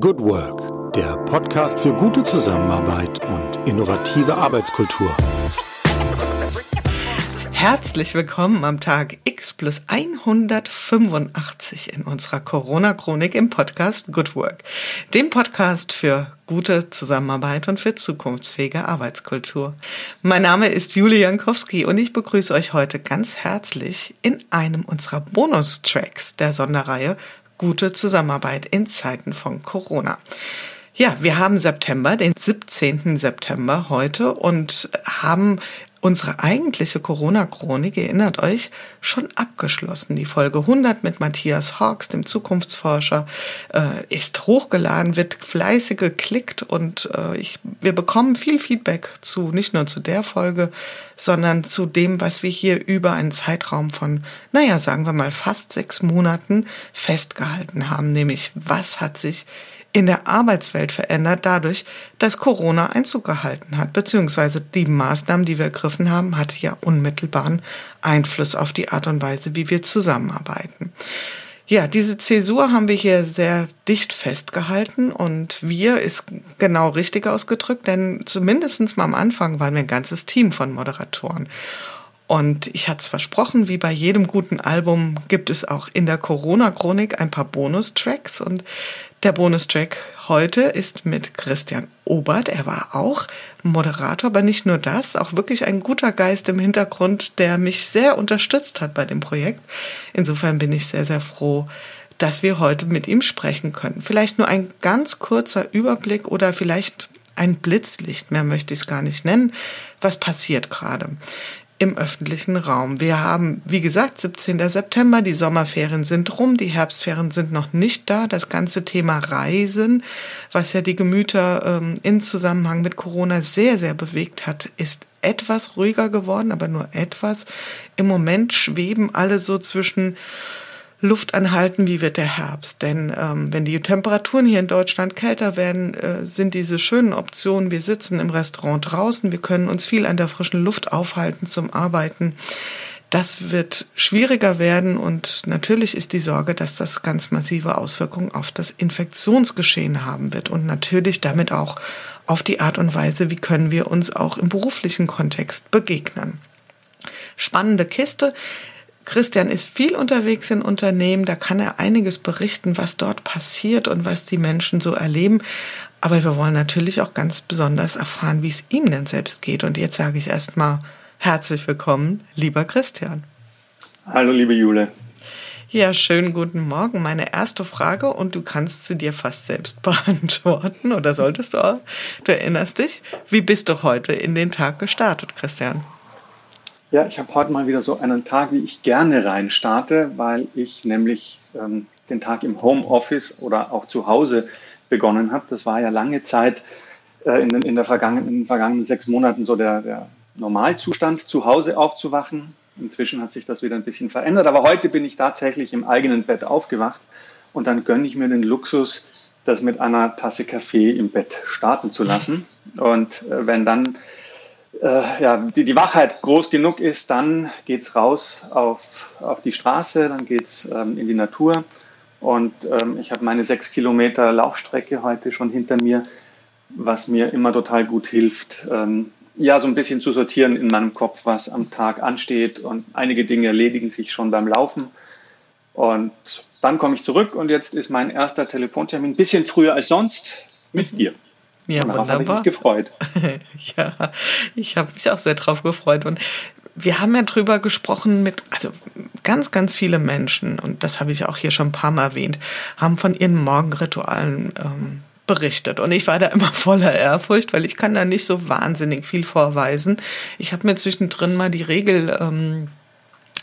Good Work, der Podcast für gute Zusammenarbeit und innovative Arbeitskultur. Herzlich willkommen am Tag X plus 185 in unserer Corona-Chronik im Podcast Good Work, dem Podcast für gute Zusammenarbeit und für zukunftsfähige Arbeitskultur. Mein Name ist Julie Jankowski und ich begrüße euch heute ganz herzlich in einem unserer Bonustracks der Sonderreihe gute Zusammenarbeit in Zeiten von Corona. Ja, wir haben September, den 17. September heute und haben unsere eigentliche Corona-Chronik, erinnert euch, schon abgeschlossen. Die Folge 100 mit Matthias Hawks, dem Zukunftsforscher, äh, ist hochgeladen, wird fleißig geklickt und äh, ich, wir bekommen viel Feedback zu, nicht nur zu der Folge, sondern zu dem, was wir hier über einen Zeitraum von, naja, sagen wir mal fast sechs Monaten festgehalten haben, nämlich was hat sich in der Arbeitswelt verändert dadurch, dass Corona Einzug gehalten hat, beziehungsweise die Maßnahmen, die wir ergriffen haben, hatte ja unmittelbaren Einfluss auf die Art und Weise, wie wir zusammenarbeiten. Ja, diese Zäsur haben wir hier sehr dicht festgehalten und wir ist genau richtig ausgedrückt, denn zumindestens mal am Anfang waren wir ein ganzes Team von Moderatoren. Und ich hatte es versprochen, wie bei jedem guten Album gibt es auch in der Corona-Chronik ein paar Bonustracks. Und der Bonustrack heute ist mit Christian Obert. Er war auch Moderator, aber nicht nur das, auch wirklich ein guter Geist im Hintergrund, der mich sehr unterstützt hat bei dem Projekt. Insofern bin ich sehr, sehr froh, dass wir heute mit ihm sprechen können. Vielleicht nur ein ganz kurzer Überblick oder vielleicht ein Blitzlicht, mehr möchte ich es gar nicht nennen. Was passiert gerade? Im öffentlichen Raum. Wir haben, wie gesagt, 17. September, die Sommerferien sind rum, die Herbstferien sind noch nicht da. Das ganze Thema Reisen, was ja die Gemüter ähm, in Zusammenhang mit Corona sehr, sehr bewegt hat, ist etwas ruhiger geworden, aber nur etwas. Im Moment schweben alle so zwischen Luft anhalten, wie wird der Herbst. Denn ähm, wenn die Temperaturen hier in Deutschland kälter werden, äh, sind diese schönen Optionen, wir sitzen im Restaurant draußen, wir können uns viel an der frischen Luft aufhalten zum Arbeiten. Das wird schwieriger werden und natürlich ist die Sorge, dass das ganz massive Auswirkungen auf das Infektionsgeschehen haben wird und natürlich damit auch auf die Art und Weise, wie können wir uns auch im beruflichen Kontext begegnen. Spannende Kiste. Christian ist viel unterwegs in Unternehmen, da kann er einiges berichten, was dort passiert und was die Menschen so erleben. Aber wir wollen natürlich auch ganz besonders erfahren, wie es ihm denn selbst geht. Und jetzt sage ich erstmal herzlich willkommen, lieber Christian. Hallo, liebe Jule. Ja, schönen guten Morgen. Meine erste Frage und du kannst sie dir fast selbst beantworten oder solltest du auch. Du erinnerst dich. Wie bist du heute in den Tag gestartet, Christian? Ja, ich habe heute mal wieder so einen Tag, wie ich gerne rein starte, weil ich nämlich ähm, den Tag im Homeoffice oder auch zu Hause begonnen habe. Das war ja lange Zeit äh, in, den, in, der vergangenen, in den vergangenen sechs Monaten so der, der Normalzustand, zu Hause aufzuwachen. Inzwischen hat sich das wieder ein bisschen verändert, aber heute bin ich tatsächlich im eigenen Bett aufgewacht und dann gönne ich mir den Luxus, das mit einer Tasse Kaffee im Bett starten zu lassen. Und äh, wenn dann äh, ja, die, die Wachheit groß genug ist, dann geht's raus auf, auf die Straße, dann geht's ähm, in die Natur. Und ähm, ich habe meine sechs Kilometer Laufstrecke heute schon hinter mir, was mir immer total gut hilft, ähm, ja, so ein bisschen zu sortieren in meinem Kopf, was am Tag ansteht. Und einige Dinge erledigen sich schon beim Laufen. Und dann komme ich zurück und jetzt ist mein erster Telefontermin ein bisschen früher als sonst mit dir. Ja, und wunderbar. Habe ich mich gefreut. ja, ich habe mich auch sehr drauf gefreut. Und wir haben ja drüber gesprochen mit, also ganz, ganz viele Menschen, und das habe ich auch hier schon ein paar Mal erwähnt, haben von ihren Morgenritualen ähm, berichtet. Und ich war da immer voller Ehrfurcht, weil ich kann da nicht so wahnsinnig viel vorweisen. Ich habe mir zwischendrin mal die Regel ähm,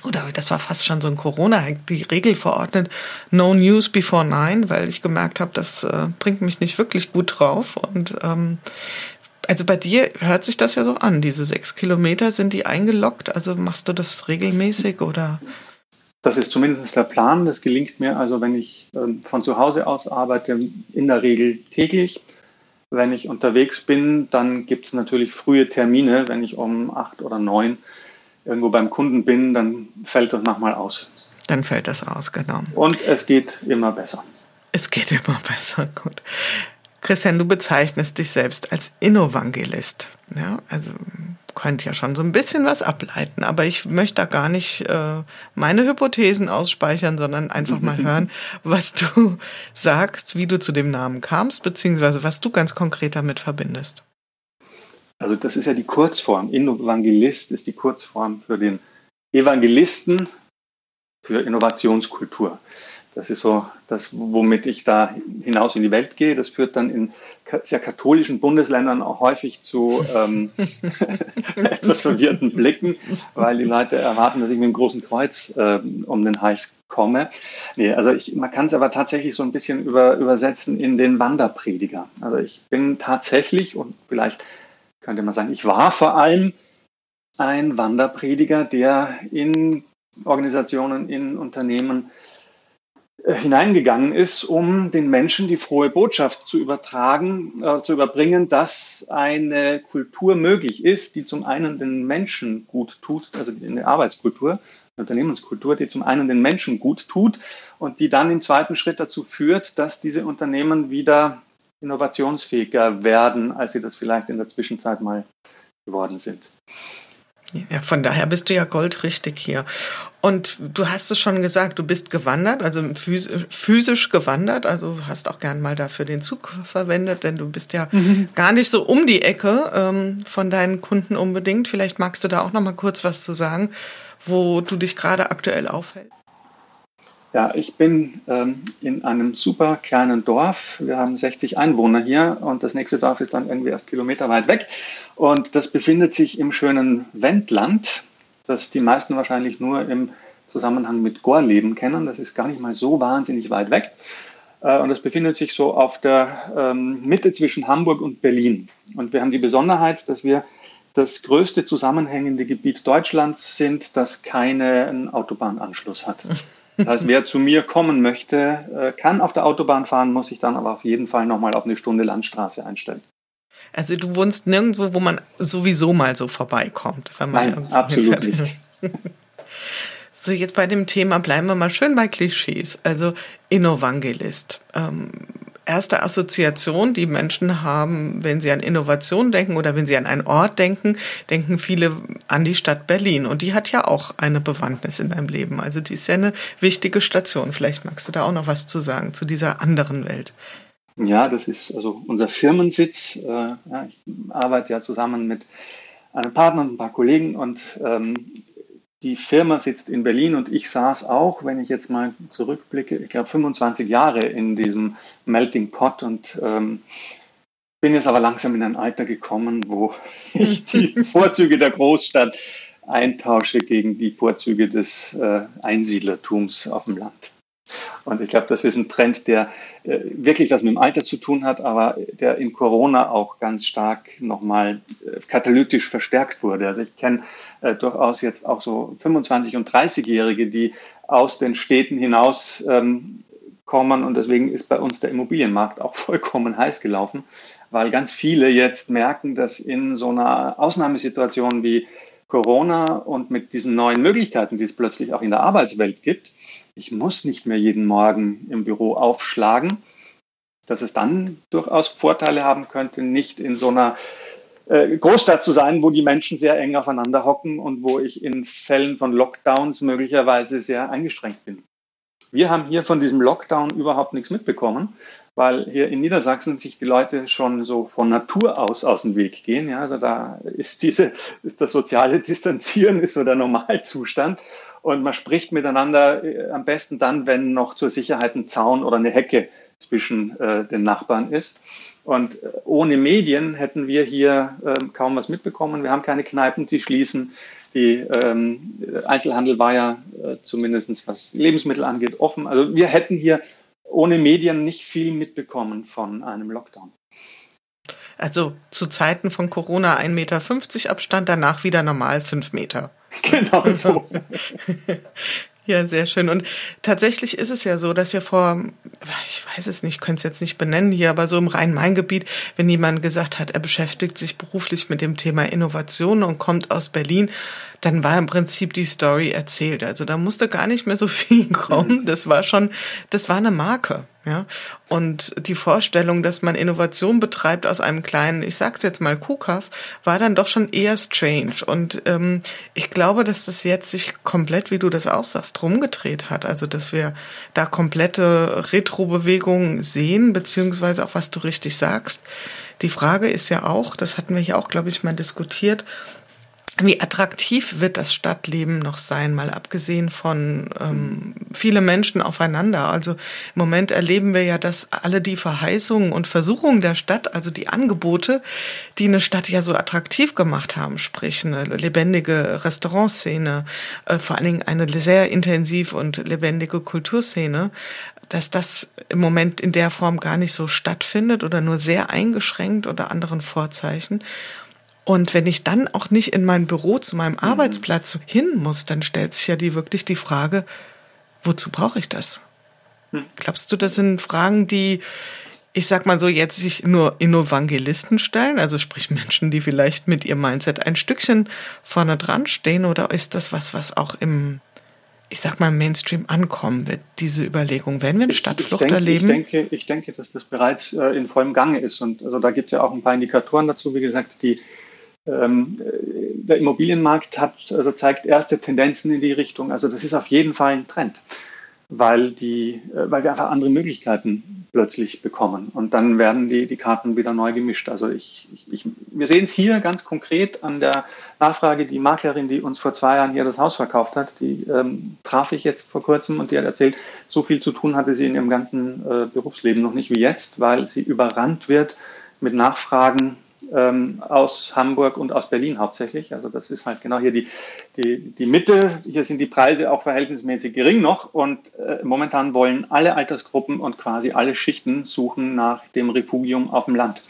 oder das war fast schon so ein Corona, die Regel verordnet, no news before nine, weil ich gemerkt habe, das äh, bringt mich nicht wirklich gut drauf. Und ähm, also bei dir hört sich das ja so an, diese sechs Kilometer, sind die eingeloggt? Also machst du das regelmäßig oder? Das ist zumindest der Plan. Das gelingt mir also, wenn ich äh, von zu Hause aus arbeite, in der Regel täglich. Wenn ich unterwegs bin, dann gibt es natürlich frühe Termine, wenn ich um acht oder neun irgendwo beim Kunden bin, dann fällt das manchmal aus. Dann fällt das aus, genau. Und es geht immer besser. Es geht immer besser, gut. Christian, du bezeichnest dich selbst als Innovangelist. Ja, also könnte ja schon so ein bisschen was ableiten, aber ich möchte da gar nicht äh, meine Hypothesen ausspeichern, sondern einfach mal hören, was du sagst, wie du zu dem Namen kamst, beziehungsweise was du ganz konkret damit verbindest. Also das ist ja die Kurzform. Innovangelist ist die Kurzform für den Evangelisten für Innovationskultur. Das ist so das, womit ich da hinaus in die Welt gehe. Das führt dann in sehr katholischen Bundesländern auch häufig zu ähm, etwas verwirrten Blicken, weil die Leute erwarten, dass ich mit dem großen Kreuz äh, um den Hals komme. Nee, also ich, man kann es aber tatsächlich so ein bisschen über, übersetzen in den Wanderprediger. Also ich bin tatsächlich, und vielleicht könnte man sagen, ich war vor allem ein Wanderprediger, der in Organisationen, in Unternehmen äh, hineingegangen ist, um den Menschen die frohe Botschaft zu übertragen, äh, zu überbringen, dass eine Kultur möglich ist, die zum einen den Menschen gut tut, also eine Arbeitskultur, eine Unternehmenskultur, die zum einen den Menschen gut tut und die dann im zweiten Schritt dazu führt, dass diese Unternehmen wieder innovationsfähiger werden, als sie das vielleicht in der Zwischenzeit mal geworden sind. Ja, von daher bist du ja goldrichtig hier. Und du hast es schon gesagt, du bist gewandert, also physisch gewandert, also hast auch gern mal dafür den Zug verwendet, denn du bist ja mhm. gar nicht so um die Ecke ähm, von deinen Kunden unbedingt. Vielleicht magst du da auch noch mal kurz was zu sagen, wo du dich gerade aktuell aufhältst. Ja, ich bin ähm, in einem super kleinen Dorf. Wir haben 60 Einwohner hier und das nächste Dorf ist dann irgendwie erst Kilometer weit weg. Und das befindet sich im schönen Wendland, das die meisten wahrscheinlich nur im Zusammenhang mit Gorleben kennen. Das ist gar nicht mal so wahnsinnig weit weg. Äh, und das befindet sich so auf der ähm, Mitte zwischen Hamburg und Berlin. Und wir haben die Besonderheit, dass wir das größte zusammenhängende Gebiet Deutschlands sind, das keinen Autobahnanschluss hat. Das heißt, wer zu mir kommen möchte, äh, kann auf der Autobahn fahren, muss sich dann aber auf jeden Fall nochmal auf eine Stunde Landstraße einstellen. Also du wohnst nirgendwo, wo man sowieso mal so vorbeikommt. Wenn man Nein, absolut nicht. So, jetzt bei dem Thema bleiben wir mal schön bei Klischees. Also Innovangelist. Ähm, erste Assoziation, die Menschen haben, wenn sie an Innovation denken oder wenn sie an einen Ort denken, denken viele an die Stadt Berlin. Und die hat ja auch eine Bewandtnis in deinem Leben. Also die ist ja eine wichtige Station. Vielleicht magst du da auch noch was zu sagen zu dieser anderen Welt. Ja, das ist also unser Firmensitz. Äh, ich arbeite ja zusammen mit einem Partner und ein paar Kollegen und ähm, die Firma sitzt in Berlin und ich saß auch, wenn ich jetzt mal zurückblicke, ich glaube 25 Jahre in diesem Melting Pot und ähm, bin jetzt aber langsam in ein Alter gekommen, wo ich die Vorzüge der Großstadt eintausche gegen die Vorzüge des äh, Einsiedlertums auf dem Land. Und ich glaube, das ist ein Trend, der äh, wirklich was mit dem Alter zu tun hat, aber der in Corona auch ganz stark nochmal äh, katalytisch verstärkt wurde. Also ich kenne äh, durchaus jetzt auch so 25- und 30-Jährige, die aus den Städten hinaus ähm, kommen und deswegen ist bei uns der Immobilienmarkt auch vollkommen heiß gelaufen, weil ganz viele jetzt merken, dass in so einer Ausnahmesituation wie Corona und mit diesen neuen Möglichkeiten, die es plötzlich auch in der Arbeitswelt gibt, ich muss nicht mehr jeden Morgen im Büro aufschlagen, dass es dann durchaus Vorteile haben könnte, nicht in so einer äh, Großstadt zu sein, wo die Menschen sehr eng aufeinander hocken und wo ich in Fällen von Lockdowns möglicherweise sehr eingeschränkt bin. Wir haben hier von diesem Lockdown überhaupt nichts mitbekommen, weil hier in Niedersachsen sich die Leute schon so von Natur aus aus dem Weg gehen. Ja, also da ist diese, ist das soziale Distanzieren ist so der Normalzustand. Und man spricht miteinander äh, am besten dann, wenn noch zur Sicherheit ein Zaun oder eine Hecke zwischen äh, den Nachbarn ist. Und äh, ohne Medien hätten wir hier ähm, kaum was mitbekommen. Wir haben keine Kneipen, die schließen. Die ähm, Einzelhandel war ja äh, zumindest was Lebensmittel angeht offen. Also wir hätten hier ohne Medien nicht viel mitbekommen von einem Lockdown. Also zu Zeiten von Corona 1,50 Meter Abstand, danach wieder normal 5 Meter. Genau so. Ja, sehr schön. Und tatsächlich ist es ja so, dass wir vor, ich weiß es nicht, könnte es jetzt nicht benennen hier, aber so im Rhein-Main-Gebiet, wenn jemand gesagt hat, er beschäftigt sich beruflich mit dem Thema Innovation und kommt aus Berlin, dann war im Prinzip die Story erzählt. Also da musste gar nicht mehr so viel kommen. Das war schon, das war eine Marke. Ja, und die Vorstellung, dass man Innovation betreibt aus einem kleinen, ich sag's jetzt mal Kuhkaff, war dann doch schon eher strange. Und ähm, ich glaube, dass das jetzt sich komplett, wie du das auch sagst, rumgedreht hat. Also, dass wir da komplette Retro-Bewegungen sehen, beziehungsweise auch, was du richtig sagst. Die Frage ist ja auch, das hatten wir hier auch, glaube ich, mal diskutiert, wie attraktiv wird das Stadtleben noch sein, mal abgesehen von ähm, viele Menschen aufeinander. Also im Moment erleben wir ja, dass alle die Verheißungen und Versuchungen der Stadt, also die Angebote, die eine Stadt ja so attraktiv gemacht haben, sprich eine lebendige Restaurantszene, äh, vor allen Dingen eine sehr intensiv und lebendige Kulturszene, dass das im Moment in der Form gar nicht so stattfindet oder nur sehr eingeschränkt unter anderen Vorzeichen. Und wenn ich dann auch nicht in mein Büro zu meinem mhm. Arbeitsplatz hin muss, dann stellt sich ja die wirklich die Frage, wozu brauche ich das? Hm. Glaubst du, das sind Fragen, die, ich sag mal so, jetzt sich nur in Evangelisten stellen, also sprich Menschen, die vielleicht mit ihrem Mindset ein Stückchen vorne dran stehen, oder ist das was, was auch im, ich sag mal, Mainstream ankommen wird, diese Überlegung? Werden wir eine Stadtflucht ich, ich denke, erleben? Ich denke, ich denke, dass das bereits äh, in vollem Gange ist. Und also da gibt es ja auch ein paar Indikatoren dazu, wie gesagt, die der Immobilienmarkt hat, also zeigt erste Tendenzen in die Richtung. Also das ist auf jeden Fall ein Trend, weil, die, äh, weil wir einfach andere Möglichkeiten plötzlich bekommen. Und dann werden die, die Karten wieder neu gemischt. Also ich, ich, wir sehen es hier ganz konkret an der Nachfrage. Die Maklerin, die uns vor zwei Jahren hier das Haus verkauft hat, die ähm, traf ich jetzt vor kurzem und die hat erzählt, so viel zu tun hatte sie in ihrem ganzen äh, Berufsleben noch nicht wie jetzt, weil sie überrannt wird mit Nachfragen ähm, aus Hamburg und aus Berlin hauptsächlich. Also das ist halt genau hier die, die, die Mitte. Hier sind die Preise auch verhältnismäßig gering noch und äh, momentan wollen alle Altersgruppen und quasi alle Schichten suchen nach dem Refugium auf dem Land.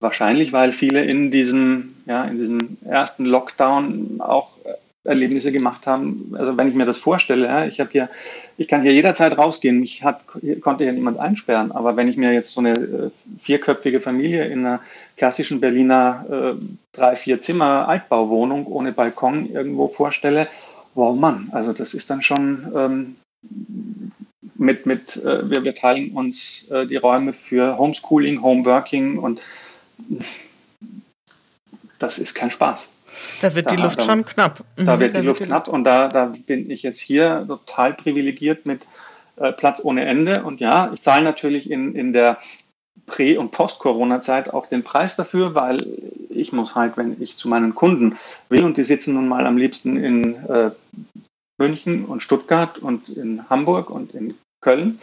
Wahrscheinlich, weil viele in diesem, ja, in diesem ersten Lockdown auch äh, Erlebnisse gemacht haben. Also wenn ich mir das vorstelle, ich habe hier, ich kann hier jederzeit rausgehen. Mich hat, konnte ja niemand einsperren. Aber wenn ich mir jetzt so eine äh, vierköpfige Familie in einer klassischen Berliner äh, drei, vier Zimmer Altbauwohnung ohne Balkon irgendwo vorstelle, wow Mann, also das ist dann schon ähm, mit, mit äh, wir, wir teilen uns äh, die Räume für Homeschooling, Homeworking und das ist kein Spaß. Da wird da, die Luft da, schon knapp. Da mhm, wird da die Luft knapp und da, da bin ich jetzt hier total privilegiert mit äh, Platz ohne Ende. Und ja, ich zahle natürlich in, in der Prä- und Post-Corona-Zeit auch den Preis dafür, weil ich muss halt, wenn ich zu meinen Kunden will, und die sitzen nun mal am liebsten in äh, München und Stuttgart und in Hamburg und in Köln,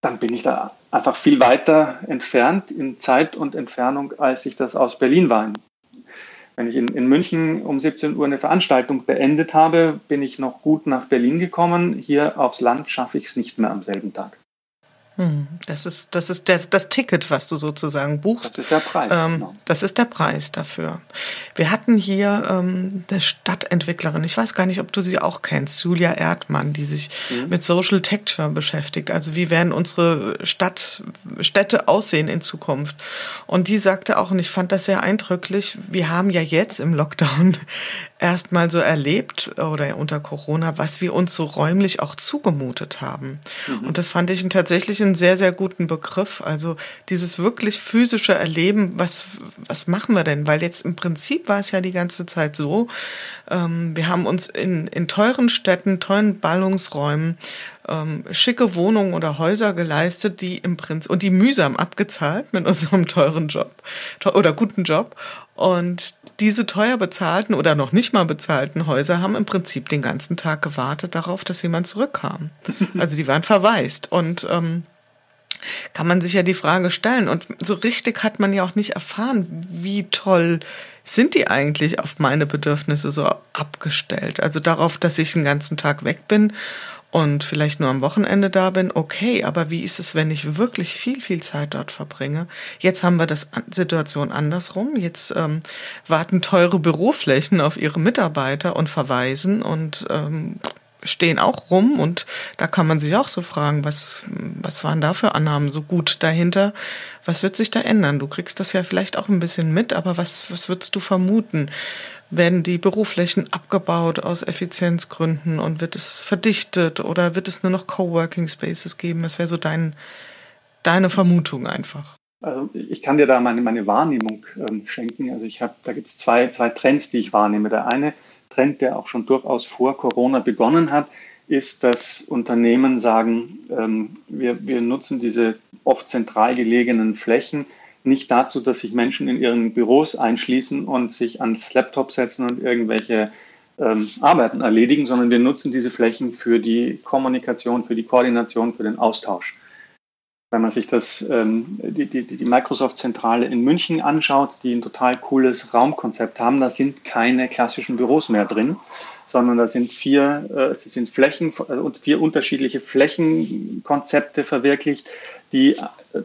dann bin ich da einfach viel weiter entfernt in Zeit und Entfernung, als ich das aus Berlin war. Wenn ich in, in München um 17 Uhr eine Veranstaltung beendet habe, bin ich noch gut nach Berlin gekommen. Hier aufs Land schaffe ich es nicht mehr am selben Tag. Hm, das ist, das ist der, das Ticket, was du sozusagen buchst. Das ist der Preis. Ähm, genau. Das ist der Preis dafür. Wir hatten hier ähm, eine Stadtentwicklerin, ich weiß gar nicht, ob du sie auch kennst, Julia Erdmann, die sich mhm. mit Social Texture beschäftigt. Also wie werden unsere Stadt, Städte aussehen in Zukunft? Und die sagte auch, und ich fand das sehr eindrücklich, wir haben ja jetzt im Lockdown erst mal so erlebt oder unter Corona, was wir uns so räumlich auch zugemutet haben. Mhm. Und das fand ich tatsächlich einen sehr, sehr guten Begriff. Also dieses wirklich physische Erleben, was, was machen wir denn? Weil jetzt im Prinzip war es ja die ganze Zeit so, ähm, wir haben uns in, in teuren Städten, teuren Ballungsräumen ähm, schicke Wohnungen oder Häuser geleistet, die im Prinzip und die mühsam abgezahlt mit unserem teuren Job oder guten Job. Und diese teuer bezahlten oder noch nicht mal bezahlten Häuser haben im Prinzip den ganzen Tag gewartet darauf, dass jemand zurückkam. Also die waren verwaist und ähm, kann man sich ja die Frage stellen. Und so richtig hat man ja auch nicht erfahren, wie toll sind die eigentlich auf meine Bedürfnisse so abgestellt. Also darauf, dass ich den ganzen Tag weg bin und vielleicht nur am Wochenende da bin, okay, aber wie ist es, wenn ich wirklich viel, viel Zeit dort verbringe? Jetzt haben wir das Situation andersrum. Jetzt ähm, warten teure Büroflächen auf ihre Mitarbeiter und verweisen und ähm, stehen auch rum und da kann man sich auch so fragen, was, was waren da für Annahmen so gut dahinter? Was wird sich da ändern? Du kriegst das ja vielleicht auch ein bisschen mit, aber was, was würdest du vermuten? Werden die Büroflächen abgebaut aus Effizienzgründen und wird es verdichtet oder wird es nur noch Coworking Spaces geben? Was wäre so dein, deine Vermutung einfach? Also ich kann dir da meine, meine Wahrnehmung ähm, schenken. Also ich habe, da gibt es zwei, zwei Trends, die ich wahrnehme. Der eine Trend, der auch schon durchaus vor Corona begonnen hat, ist, dass Unternehmen sagen, ähm, wir, wir nutzen diese oft zentral gelegenen Flächen nicht dazu, dass sich Menschen in ihren Büros einschließen und sich ans Laptop setzen und irgendwelche ähm, Arbeiten erledigen, sondern wir nutzen diese Flächen für die Kommunikation, für die Koordination, für den Austausch. Wenn man sich das, ähm, die, die, die Microsoft-Zentrale in München anschaut, die ein total cooles Raumkonzept haben, da sind keine klassischen Büros mehr drin, sondern da sind vier, äh, es sind Flächen äh, vier unterschiedliche Flächenkonzepte verwirklicht, die äh,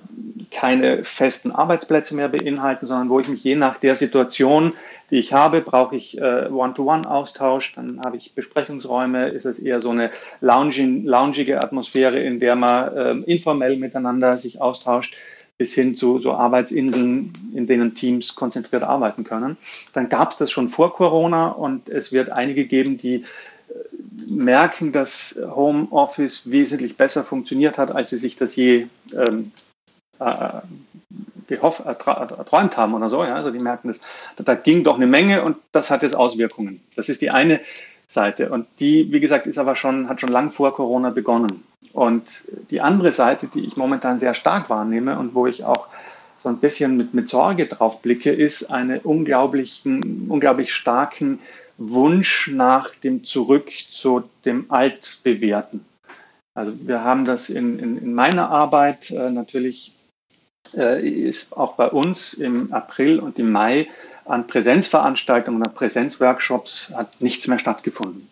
keine festen Arbeitsplätze mehr beinhalten, sondern wo ich mich je nach der Situation, die ich habe, brauche ich äh, One-to-One-Austausch, dann habe ich Besprechungsräume, ist es eher so eine lounging, loungige Atmosphäre, in der man äh, informell miteinander sich austauscht bis hin zu so Arbeitsinseln, in denen Teams konzentriert arbeiten können. Dann gab es das schon vor Corona und es wird einige geben, die äh, merken, dass Homeoffice wesentlich besser funktioniert hat, als sie sich das je ähm, äh, gehofft, erträumt haben oder so. Ja? Also die merken, das, da ging doch eine Menge und das hat jetzt Auswirkungen. Das ist die eine Seite. Und die, wie gesagt, ist aber schon, hat schon lang vor Corona begonnen. Und die andere Seite, die ich momentan sehr stark wahrnehme und wo ich auch so ein bisschen mit, mit Sorge drauf blicke, ist einen unglaublichen, unglaublich starken Wunsch nach dem Zurück zu dem Altbewährten. Also wir haben das in, in, in meiner Arbeit äh, natürlich ist auch bei uns im April und im Mai an Präsenzveranstaltungen, an Präsenzworkshops hat nichts mehr stattgefunden.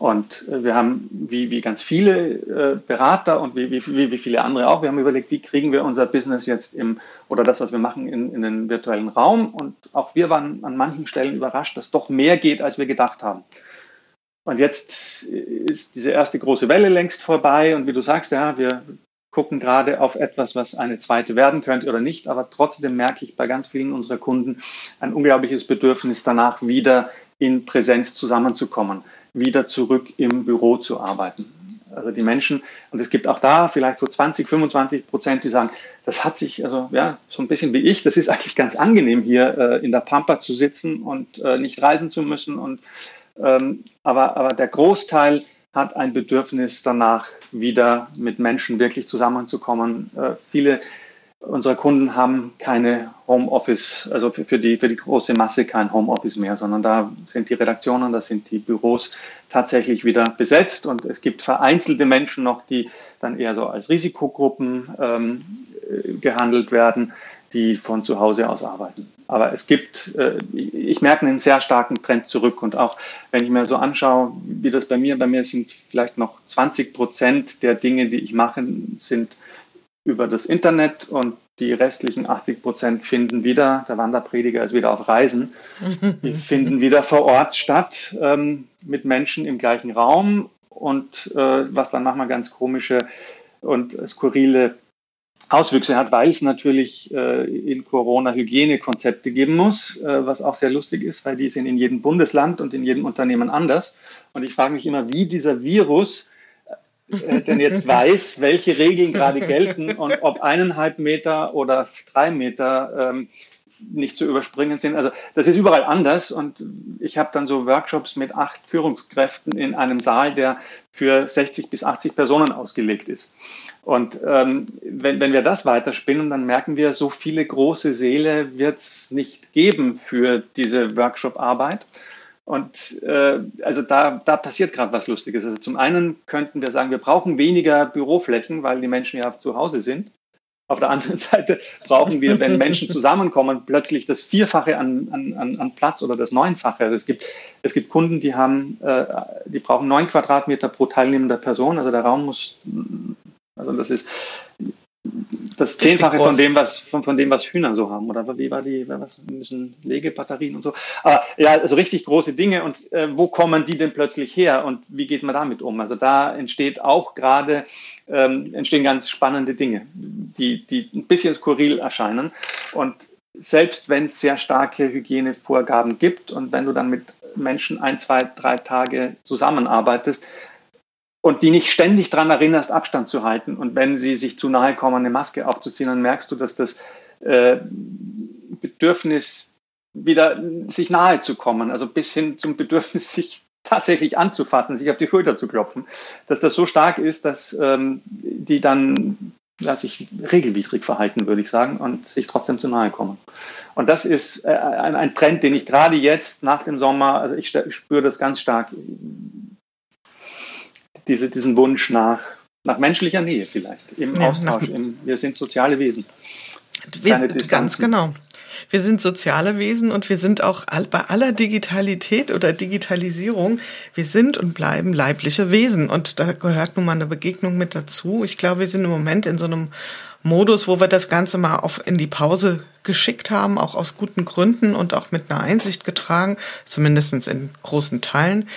Und äh, wir haben, wie, wie ganz viele äh, Berater und wie, wie, wie viele andere auch, wir haben überlegt, wie kriegen wir unser Business jetzt im, oder das, was wir machen, in, in den virtuellen Raum. Und auch wir waren an manchen Stellen überrascht, dass doch mehr geht, als wir gedacht haben. Und jetzt ist diese erste große Welle längst vorbei. Und wie du sagst, ja, wir gucken gerade auf etwas, was eine zweite werden könnte oder nicht. Aber trotzdem merke ich bei ganz vielen unserer Kunden ein unglaubliches Bedürfnis danach, wieder in Präsenz zusammenzukommen, wieder zurück im Büro zu arbeiten. Also die Menschen, und es gibt auch da vielleicht so 20, 25 Prozent, die sagen, das hat sich, also ja, so ein bisschen wie ich, das ist eigentlich ganz angenehm hier äh, in der Pampa zu sitzen und äh, nicht reisen zu müssen. Und, ähm, aber, aber der Großteil hat ein Bedürfnis danach, wieder mit Menschen wirklich zusammenzukommen. Äh, viele unserer Kunden haben keine Homeoffice, also für die, für die große Masse kein Homeoffice mehr, sondern da sind die Redaktionen, da sind die Büros tatsächlich wieder besetzt und es gibt vereinzelte Menschen noch, die dann eher so als Risikogruppen ähm, gehandelt werden, die von zu Hause aus arbeiten. Aber es gibt, äh, ich merke einen sehr starken Trend zurück und auch wenn ich mir so anschaue, wie das bei mir, bei mir sind vielleicht noch 20 Prozent der Dinge, die ich mache, sind über das Internet und die restlichen 80 Prozent finden wieder, der Wanderprediger ist wieder auf Reisen, die finden wieder vor Ort statt ähm, mit Menschen im gleichen Raum und äh, was dann manchmal ganz komische und skurrile Auswüchse hat, weil es natürlich äh, in Corona Hygienekonzepte geben muss, äh, was auch sehr lustig ist, weil die sind in jedem Bundesland und in jedem Unternehmen anders. Und ich frage mich immer, wie dieser Virus äh, denn jetzt weiß, welche Regeln gerade gelten und ob eineinhalb Meter oder drei Meter ähm, nicht zu überspringen sind. Also das ist überall anders und ich habe dann so Workshops mit acht Führungskräften in einem Saal, der für 60 bis 80 Personen ausgelegt ist. Und ähm, wenn, wenn wir das weiterspinnen, dann merken wir, so viele große Seele wird es nicht geben für diese Workshop-Arbeit. Und äh, also da, da passiert gerade was Lustiges. Also zum einen könnten wir sagen, wir brauchen weniger Büroflächen, weil die Menschen ja zu Hause sind. Auf der anderen Seite brauchen wir, wenn Menschen zusammenkommen, plötzlich das Vierfache an, an, an Platz oder das Neunfache. Also es gibt, es gibt Kunden, die haben, äh, die brauchen neun Quadratmeter pro teilnehmender Person. Also der Raum muss, also das ist das Zehnfache von dem, was von, von, dem, was Hühner so haben. Oder wie war die, was müssen Legebatterien und so. Aber ja, also richtig große Dinge. Und äh, wo kommen die denn plötzlich her und wie geht man damit um? Also da entsteht auch gerade ähm, entstehen ganz spannende Dinge, die, die ein bisschen skurril erscheinen. Und selbst wenn es sehr starke Hygienevorgaben gibt und wenn du dann mit Menschen ein, zwei, drei Tage zusammenarbeitest, und die nicht ständig daran erinnerst, Abstand zu halten. Und wenn sie sich zu nahe kommen, eine Maske aufzuziehen, dann merkst du, dass das äh, Bedürfnis wieder sich nahe zu kommen, also bis hin zum Bedürfnis, sich tatsächlich anzufassen, sich auf die Schulter zu klopfen, dass das so stark ist, dass ähm, die dann ja, sich regelwidrig verhalten, würde ich sagen, und sich trotzdem zu nahe kommen. Und das ist äh, ein, ein, Trend, den ich gerade jetzt nach dem Sommer, also ich, ich spüre das ganz stark, diese, diesen Wunsch nach, nach menschlicher Nähe vielleicht, im ja, Austausch. Im, wir sind soziale Wesen. Wir, ganz genau. Wir sind soziale Wesen und wir sind auch bei aller Digitalität oder Digitalisierung, wir sind und bleiben leibliche Wesen. Und da gehört nun mal eine Begegnung mit dazu. Ich glaube, wir sind im Moment in so einem Modus, wo wir das Ganze mal auf, in die Pause geschickt haben, auch aus guten Gründen und auch mit einer Einsicht getragen, zumindest in großen Teilen.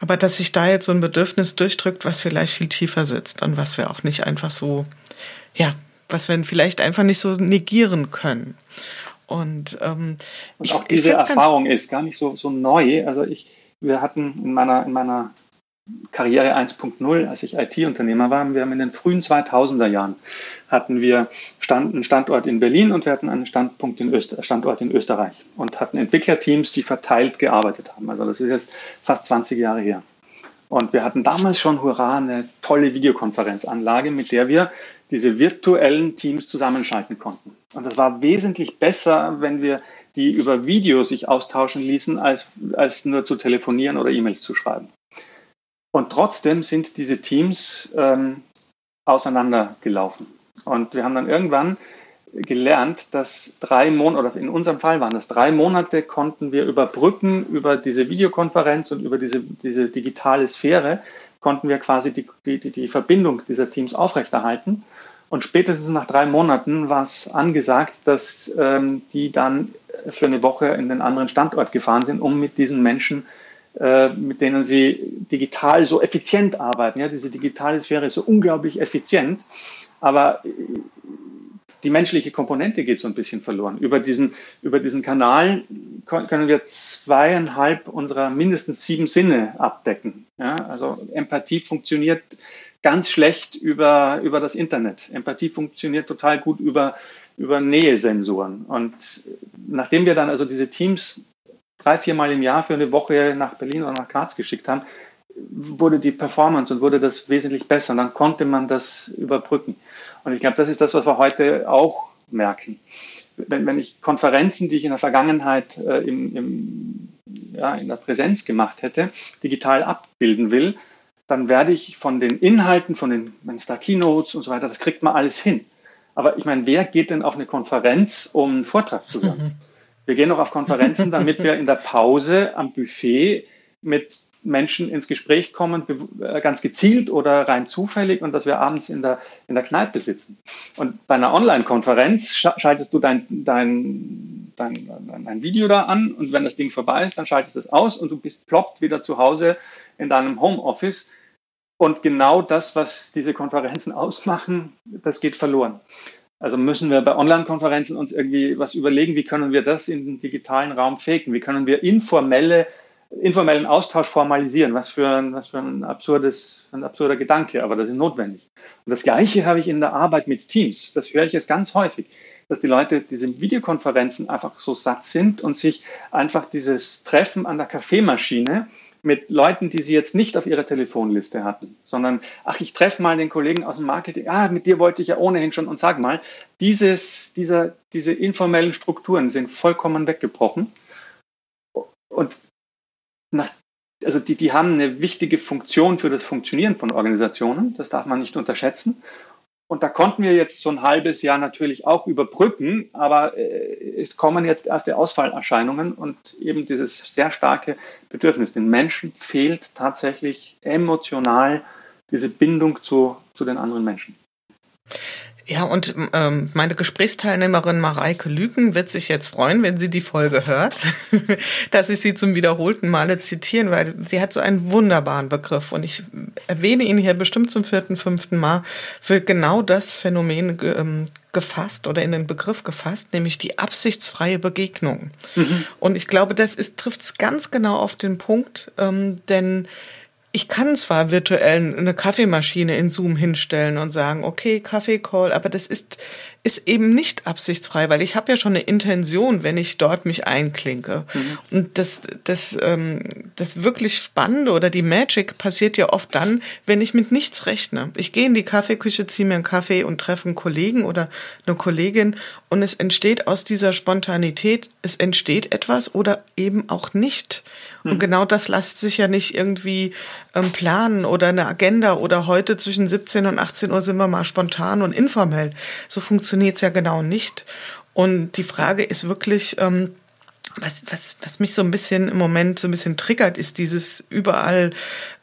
Aber dass sich da jetzt so ein Bedürfnis durchdrückt, was vielleicht viel tiefer sitzt und was wir auch nicht einfach so, ja, was wir vielleicht einfach nicht so negieren können. Und, ähm, und ich, auch diese Erfahrung ist gar nicht so, so neu. Also ich, wir hatten in meiner, in meiner Karriere 1.0, als ich IT-Unternehmer war, wir haben in den frühen 2000er Jahren hatten wir Stand, einen Standort in Berlin und wir hatten einen Standpunkt in Öster, Standort in Österreich und hatten Entwicklerteams, die verteilt gearbeitet haben. Also das ist jetzt fast 20 Jahre her. Und wir hatten damals schon, hurra, eine tolle Videokonferenzanlage, mit der wir diese virtuellen Teams zusammenschalten konnten. Und das war wesentlich besser, wenn wir die über Video sich austauschen ließen, als, als nur zu telefonieren oder E-Mails zu schreiben. Und trotzdem sind diese Teams ähm, auseinandergelaufen. Und wir haben dann irgendwann gelernt, dass drei Monate, oder in unserem Fall waren das drei Monate, konnten wir überbrücken über diese Videokonferenz und über diese, diese digitale Sphäre, konnten wir quasi die, die, die Verbindung dieser Teams aufrechterhalten. Und spätestens nach drei Monaten war es angesagt, dass ähm, die dann für eine Woche in den anderen Standort gefahren sind, um mit diesen Menschen, äh, mit denen sie digital so effizient arbeiten. Ja, diese digitale Sphäre ist so unglaublich effizient, aber die menschliche Komponente geht so ein bisschen verloren. Über diesen, über diesen Kanal können wir zweieinhalb unserer mindestens sieben Sinne abdecken. Ja, also Empathie funktioniert ganz schlecht über, über das Internet. Empathie funktioniert total gut über, über Nähesensoren. Und nachdem wir dann also diese Teams drei, viermal im Jahr für eine Woche nach Berlin oder nach Graz geschickt haben, wurde die Performance und wurde das wesentlich besser. Und dann konnte man das überbrücken. Und ich glaube, das ist das, was wir heute auch merken. Wenn, wenn ich Konferenzen, die ich in der Vergangenheit äh, im, im, ja, in der Präsenz gemacht hätte, digital abbilden will, dann werde ich von den Inhalten, von den, wenn es da Keynotes und so weiter, das kriegt man alles hin. Aber ich meine, wer geht denn auf eine Konferenz, um einen Vortrag zu hören? Wir gehen noch auf Konferenzen, damit wir in der Pause am Buffet mit Menschen ins Gespräch kommen, äh, ganz gezielt oder rein zufällig und dass wir abends in der, in der Kneipe sitzen. Und bei einer Online-Konferenz schaltest du dein, dein, dein, dein Video da an und wenn das Ding vorbei ist, dann schaltest du es aus und du bist ploppt wieder zu Hause in deinem Homeoffice. Und genau das, was diese Konferenzen ausmachen, das geht verloren. Also müssen wir bei Online-Konferenzen uns irgendwie was überlegen, wie können wir das in den digitalen Raum faken? Wie können wir informelle informellen Austausch formalisieren. Was für ein, was für ein absurdes, ein absurder Gedanke, aber das ist notwendig. Und das Gleiche habe ich in der Arbeit mit Teams. Das höre ich jetzt ganz häufig, dass die Leute diese Videokonferenzen einfach so satt sind und sich einfach dieses Treffen an der Kaffeemaschine mit Leuten, die sie jetzt nicht auf ihrer Telefonliste hatten, sondern, ach, ich treffe mal den Kollegen aus dem Marketing, ah, mit dir wollte ich ja ohnehin schon und sag mal, dieses, dieser, diese informellen Strukturen sind vollkommen weggebrochen. Und nach, also die, die haben eine wichtige Funktion für das Funktionieren von Organisationen. Das darf man nicht unterschätzen. Und da konnten wir jetzt so ein halbes Jahr natürlich auch überbrücken, aber äh, es kommen jetzt erste Ausfallerscheinungen und eben dieses sehr starke Bedürfnis. Den Menschen fehlt tatsächlich emotional diese Bindung zu, zu den anderen Menschen. Ja, und ähm, meine Gesprächsteilnehmerin Mareike Lüken wird sich jetzt freuen, wenn sie die Folge hört, dass ich sie zum wiederholten Male zitieren, weil sie hat so einen wunderbaren Begriff und ich erwähne ihn hier bestimmt zum vierten, fünften Mal für genau das Phänomen ähm, gefasst oder in den Begriff gefasst, nämlich die absichtsfreie Begegnung. Mhm. Und ich glaube, das ist trifft es ganz genau auf den Punkt, ähm, denn ich kann zwar virtuell eine Kaffeemaschine in Zoom hinstellen und sagen, okay, Kaffee-Call, aber das ist, ist eben nicht absichtsfrei, weil ich habe ja schon eine Intention, wenn ich dort mich einklinke. Mhm. Und das, das, ähm, das wirklich Spannende oder die Magic passiert ja oft dann, wenn ich mit nichts rechne. Ich gehe in die Kaffeeküche, ziehe mir einen Kaffee und treffe einen Kollegen oder eine Kollegin und es entsteht aus dieser Spontanität, es entsteht etwas oder eben auch nicht. Und hm. genau das lässt sich ja nicht irgendwie ähm, planen oder eine Agenda oder heute zwischen 17 und 18 Uhr sind wir mal spontan und informell. So funktioniert es ja genau nicht. Und die Frage ist wirklich, ähm, was, was, was mich so ein bisschen im Moment so ein bisschen triggert, ist dieses überall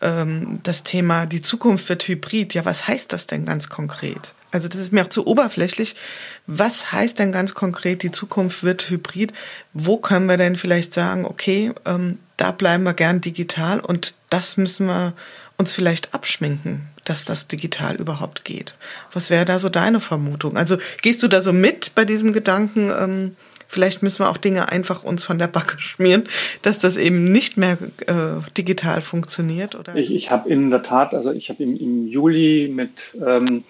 ähm, das Thema, die Zukunft wird hybrid. Ja, was heißt das denn ganz konkret? Also das ist mir auch zu oberflächlich. Was heißt denn ganz konkret, die Zukunft wird hybrid? Wo können wir denn vielleicht sagen, okay, ähm, da bleiben wir gern digital und das müssen wir uns vielleicht abschminken, dass das digital überhaupt geht. Was wäre da so deine Vermutung? Also gehst du da so mit bei diesem Gedanken, ähm, vielleicht müssen wir auch Dinge einfach uns von der Backe schmieren, dass das eben nicht mehr äh, digital funktioniert? Oder? Ich, ich habe in der Tat, also ich habe im, im Juli mit ähm,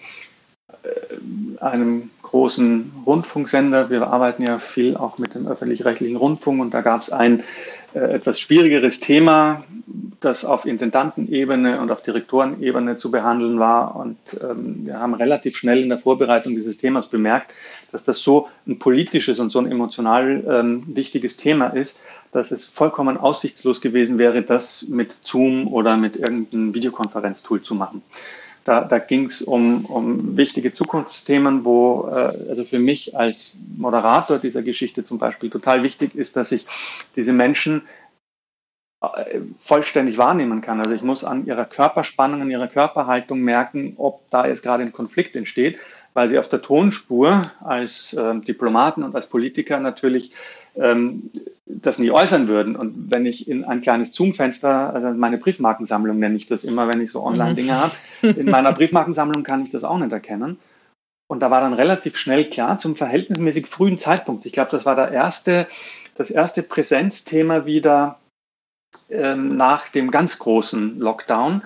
äh, einem großen Rundfunksender. Wir arbeiten ja viel auch mit dem öffentlich-rechtlichen Rundfunk und da gab es ein etwas schwierigeres Thema, das auf Intendantenebene und auf Direktorenebene zu behandeln war. Und ähm, wir haben relativ schnell in der Vorbereitung dieses Themas bemerkt, dass das so ein politisches und so ein emotional ähm, wichtiges Thema ist, dass es vollkommen aussichtslos gewesen wäre, das mit Zoom oder mit irgendeinem Videokonferenztool zu machen. Da, da ging es um, um wichtige Zukunftsthemen, wo äh, also für mich als Moderator dieser Geschichte zum Beispiel total wichtig ist, dass ich diese Menschen äh, vollständig wahrnehmen kann. Also ich muss an ihrer Körperspannung, an ihrer Körperhaltung merken, ob da jetzt gerade ein Konflikt entsteht, weil sie auf der Tonspur als äh, Diplomaten und als Politiker natürlich ähm, das nie äußern würden. Und wenn ich in ein kleines Zoom-Fenster, also meine Briefmarkensammlung nenne ich das immer, wenn ich so Online-Dinge mhm. habe, in meiner Briefmarkensammlung kann ich das auch nicht erkennen. Und da war dann relativ schnell klar, zum verhältnismäßig frühen Zeitpunkt, ich glaube, das war der erste, das erste Präsenzthema wieder ähm, nach dem ganz großen Lockdown,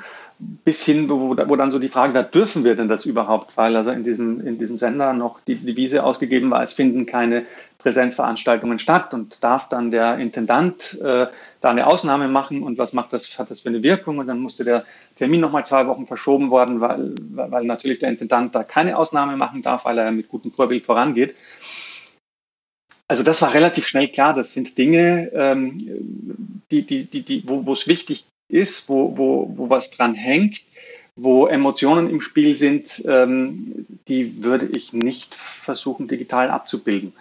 bis hin, wo, wo, dann so die Frage, da dürfen wir denn das überhaupt? Weil also in diesem, in diesem Sender noch die Devise ausgegeben war, es finden keine Präsenzveranstaltungen statt und darf dann der Intendant äh, da eine Ausnahme machen und was macht das, hat das für eine Wirkung? Und dann musste der Termin nochmal zwei Wochen verschoben worden, weil, weil natürlich der Intendant da keine Ausnahme machen darf, weil er mit gutem Vorbild vorangeht. Also das war relativ schnell klar, das sind Dinge, ähm, die, die, die, die, wo, es wichtig ist, wo, wo, wo was dran hängt, wo Emotionen im Spiel sind, ähm, die würde ich nicht versuchen, digital abzubilden.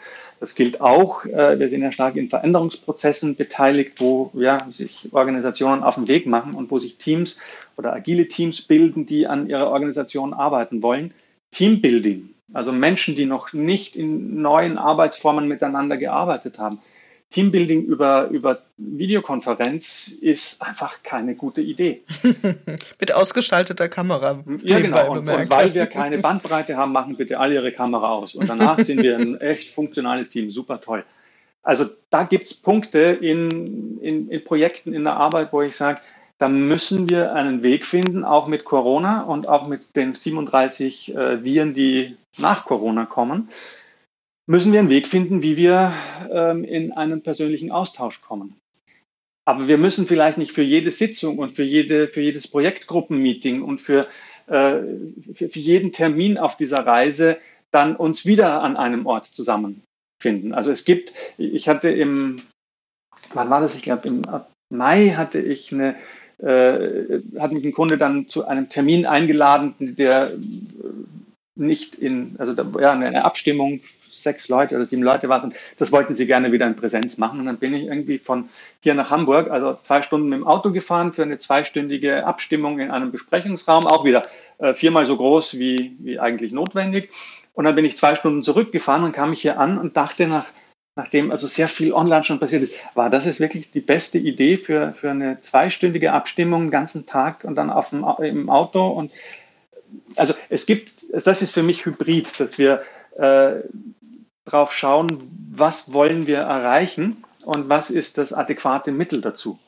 Das gilt auch, äh, wir sind ja stark in Veränderungsprozessen beteiligt, wo ja, sich Organisationen auf den Weg machen und wo sich Teams oder agile Teams bilden, die an ihrer Organisation arbeiten wollen. Teambuilding, also Menschen, die noch nicht in neuen Arbeitsformen miteinander gearbeitet haben, Teambuilding über, über Videokonferenz ist einfach keine gute Idee. Mit ausgeschalteter Kamera. Ja, genau. Und, und, weil wir keine Bandbreite haben, machen bitte alle ihre Kamera aus. Und danach sind wir ein echt funktionales Team. Super toll. Also da gibt es Punkte in, in, in Projekten, in der Arbeit, wo ich sage, da müssen wir einen Weg finden, auch mit Corona und auch mit den 37 äh, Viren, die nach Corona kommen müssen wir einen Weg finden, wie wir ähm, in einen persönlichen Austausch kommen. Aber wir müssen vielleicht nicht für jede Sitzung und für, jede, für jedes Projektgruppenmeeting und für, äh, für, für jeden Termin auf dieser Reise dann uns wieder an einem Ort zusammenfinden. Also es gibt, ich hatte im, wann war das? Ich glaube im Mai hatte ich eine, äh, hat mich ein Kunde dann zu einem Termin eingeladen, der nicht in, also da, ja, eine Abstimmung, sechs Leute oder sieben Leute war es das wollten sie gerne wieder in Präsenz machen. Und dann bin ich irgendwie von hier nach Hamburg, also zwei Stunden mit dem Auto gefahren für eine zweistündige Abstimmung in einem Besprechungsraum, auch wieder äh, viermal so groß wie, wie eigentlich notwendig. Und dann bin ich zwei Stunden zurückgefahren und kam ich hier an und dachte nach, nachdem also sehr viel online schon passiert ist, war das ist wirklich die beste Idee für, für eine zweistündige Abstimmung den ganzen Tag und dann auf dem, im Auto und also es gibt, das ist für mich Hybrid, dass wir äh, drauf schauen, was wollen wir erreichen und was ist das adäquate Mittel dazu.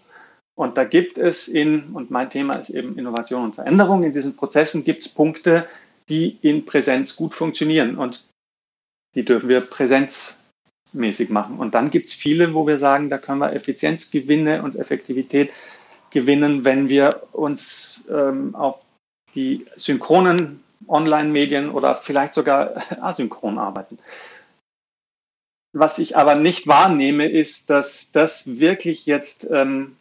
Und da gibt es in, und mein Thema ist eben Innovation und Veränderung, in diesen Prozessen gibt es Punkte, die in Präsenz gut funktionieren und die dürfen wir präsenzmäßig machen. Und dann gibt es viele, wo wir sagen, da können wir Effizienzgewinne und Effektivität gewinnen, wenn wir uns ähm, auf die synchronen Online-Medien oder vielleicht sogar asynchron arbeiten. Was ich aber nicht wahrnehme, ist, dass das wirklich jetzt ähm,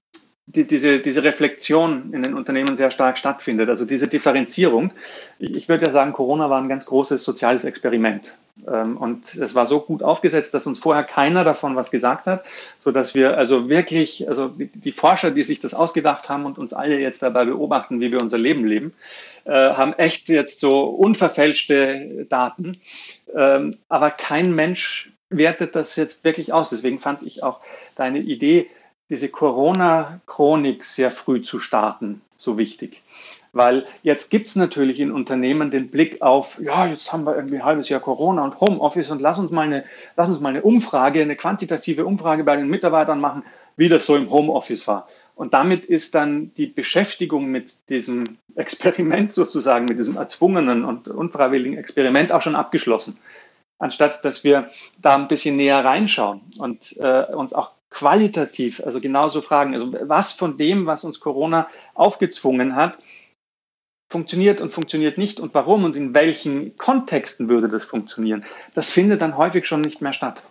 die, diese, diese Reflexion in den Unternehmen sehr stark stattfindet. Also diese Differenzierung. Ich, ich würde ja sagen, Corona war ein ganz großes soziales Experiment. Ähm, und es war so gut aufgesetzt, dass uns vorher keiner davon was gesagt hat, so dass wir also wirklich, also die, die Forscher, die sich das ausgedacht haben und uns alle jetzt dabei beobachten, wie wir unser Leben leben, äh, haben echt jetzt so unverfälschte Daten. Ähm, aber kein Mensch wertet das jetzt wirklich aus. Deswegen fand ich auch deine Idee, diese Corona-Chronik sehr früh zu starten, so wichtig. Weil jetzt gibt es natürlich in Unternehmen den Blick auf, ja, jetzt haben wir irgendwie ein halbes Jahr Corona und Homeoffice und lass uns mal eine, lass uns mal eine Umfrage, eine quantitative Umfrage bei den Mitarbeitern machen, wie das so im Homeoffice war. Und damit ist dann die Beschäftigung mit diesem Experiment sozusagen, mit diesem erzwungenen und unfreiwilligen Experiment auch schon abgeschlossen. Anstatt dass wir da ein bisschen näher reinschauen und äh, uns auch qualitativ, also genauso fragen, also was von dem, was uns Corona aufgezwungen hat, funktioniert und funktioniert nicht und warum und in welchen Kontexten würde das funktionieren, das findet dann häufig schon nicht mehr statt.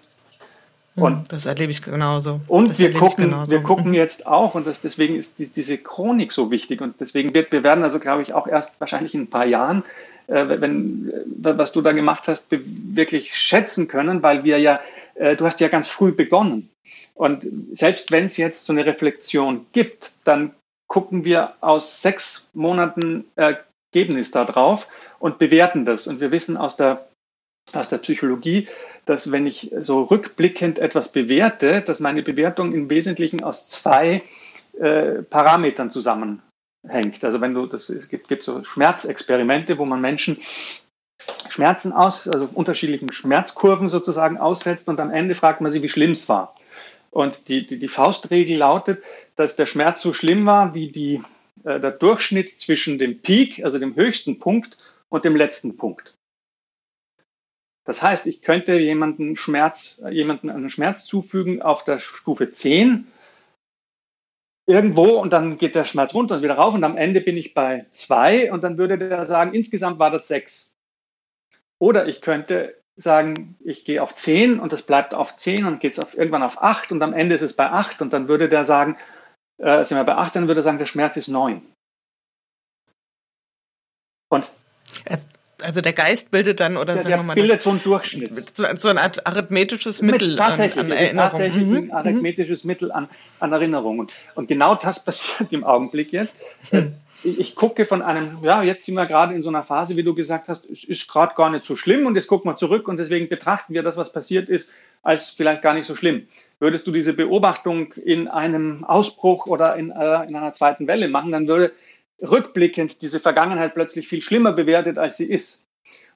Hm, und das erlebe ich genauso. Und wir gucken, genauso. wir gucken jetzt auch, und das, deswegen ist die, diese Chronik so wichtig. Und deswegen wird, wir werden also, glaube ich, auch erst wahrscheinlich in ein paar Jahren, äh, wenn, äh, was du da gemacht hast, wirklich schätzen können, weil wir ja, äh, du hast ja ganz früh begonnen. Und selbst wenn es jetzt so eine Reflexion gibt, dann gucken wir aus sechs Monaten Ergebnis darauf und bewerten das. Und wir wissen aus der, aus der Psychologie, dass wenn ich so rückblickend etwas bewerte, dass meine Bewertung im Wesentlichen aus zwei äh, Parametern zusammenhängt. Also wenn du, das es gibt, gibt so Schmerzexperimente, wo man Menschen Schmerzen aus, also unterschiedlichen Schmerzkurven sozusagen aussetzt und am Ende fragt man sie, wie schlimm es war. Und die, die, die Faustregel lautet, dass der Schmerz so schlimm war wie die, äh, der Durchschnitt zwischen dem Peak, also dem höchsten Punkt, und dem letzten Punkt. Das heißt, ich könnte jemanden Schmerz, jemanden einen Schmerz zufügen auf der Stufe 10 irgendwo und dann geht der Schmerz runter und wieder rauf und am Ende bin ich bei 2 und dann würde der sagen, insgesamt war das 6. Oder ich könnte sagen, ich gehe auf 10 und das bleibt auf 10 und geht es irgendwann auf 8 und am Ende ist es bei 8 und dann würde der sagen, äh, sind wir bei 8, dann würde er sagen, der Schmerz ist 9. Und also der Geist bildet dann oder ja, sagen wir mal bildet das, so einen Durchschnitt. So, so ein Art arithmetisches Mittel tatsächlich, an, an Erinnerung. Tatsächlich mhm. ein arithmetisches mhm. Mittel an, an Erinnerung. Und, und genau das passiert im Augenblick jetzt. Mhm ich gucke von einem, ja, jetzt sind wir gerade in so einer Phase, wie du gesagt hast, es ist gerade gar nicht so schlimm und jetzt gucken wir zurück und deswegen betrachten wir das, was passiert ist, als vielleicht gar nicht so schlimm. Würdest du diese Beobachtung in einem Ausbruch oder in, äh, in einer zweiten Welle machen, dann würde rückblickend diese Vergangenheit plötzlich viel schlimmer bewertet, als sie ist.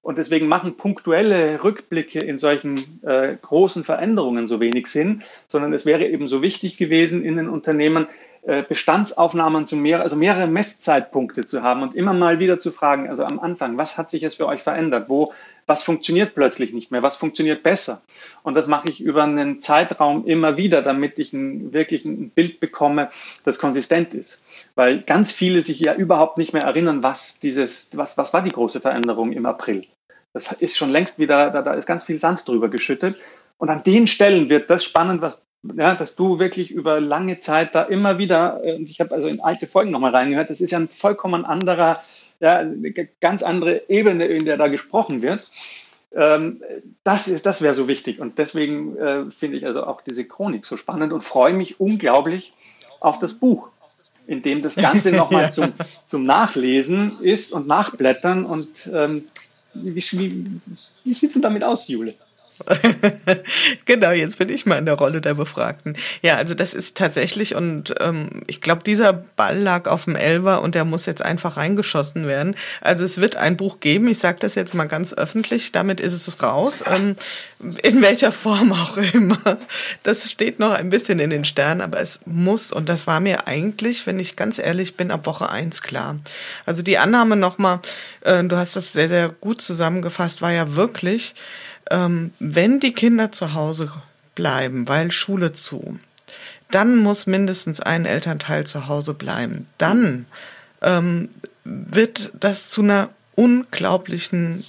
Und deswegen machen punktuelle Rückblicke in solchen äh, großen Veränderungen so wenig Sinn, sondern es wäre eben so wichtig gewesen in den Unternehmen, Bestandsaufnahmen zu mehr, also mehrere Messzeitpunkte zu haben und immer mal wieder zu fragen, also am Anfang, was hat sich jetzt für euch verändert? Wo, was funktioniert plötzlich nicht mehr? Was funktioniert besser? Und das mache ich über einen Zeitraum immer wieder, damit ich ein, wirklich ein Bild bekomme, das konsistent ist. Weil ganz viele sich ja überhaupt nicht mehr erinnern, was dieses, was, was war die große Veränderung im April? Das ist schon längst wieder, da, da ist ganz viel Sand drüber geschüttet. Und an den Stellen wird das spannend, was ja, dass du wirklich über lange Zeit da immer wieder, äh, ich habe also in alte Folgen nochmal reingehört, das ist ja ein vollkommen anderer, ja, eine ganz andere Ebene, in der da gesprochen wird. Ähm, das das wäre so wichtig und deswegen äh, finde ich also auch diese Chronik so spannend und freue mich unglaublich auf das Buch, in dem das Ganze nochmal zum, zum Nachlesen ist und Nachblättern und ähm, wie, wie, wie sieht es denn damit aus, Jule? genau, jetzt bin ich mal in der Rolle der Befragten. Ja, also das ist tatsächlich und ähm, ich glaube, dieser Ball lag auf dem Elver und der muss jetzt einfach reingeschossen werden. Also es wird ein Buch geben, ich sage das jetzt mal ganz öffentlich, damit ist es raus. Ähm, in welcher Form auch immer. Das steht noch ein bisschen in den Sternen, aber es muss, und das war mir eigentlich, wenn ich ganz ehrlich bin, ab Woche eins klar. Also die Annahme nochmal, äh, du hast das sehr, sehr gut zusammengefasst, war ja wirklich, ähm, wenn die Kinder zu Hause bleiben, weil Schule zu, dann muss mindestens ein Elternteil zu Hause bleiben. Dann ähm, wird das zu einer unglaublichen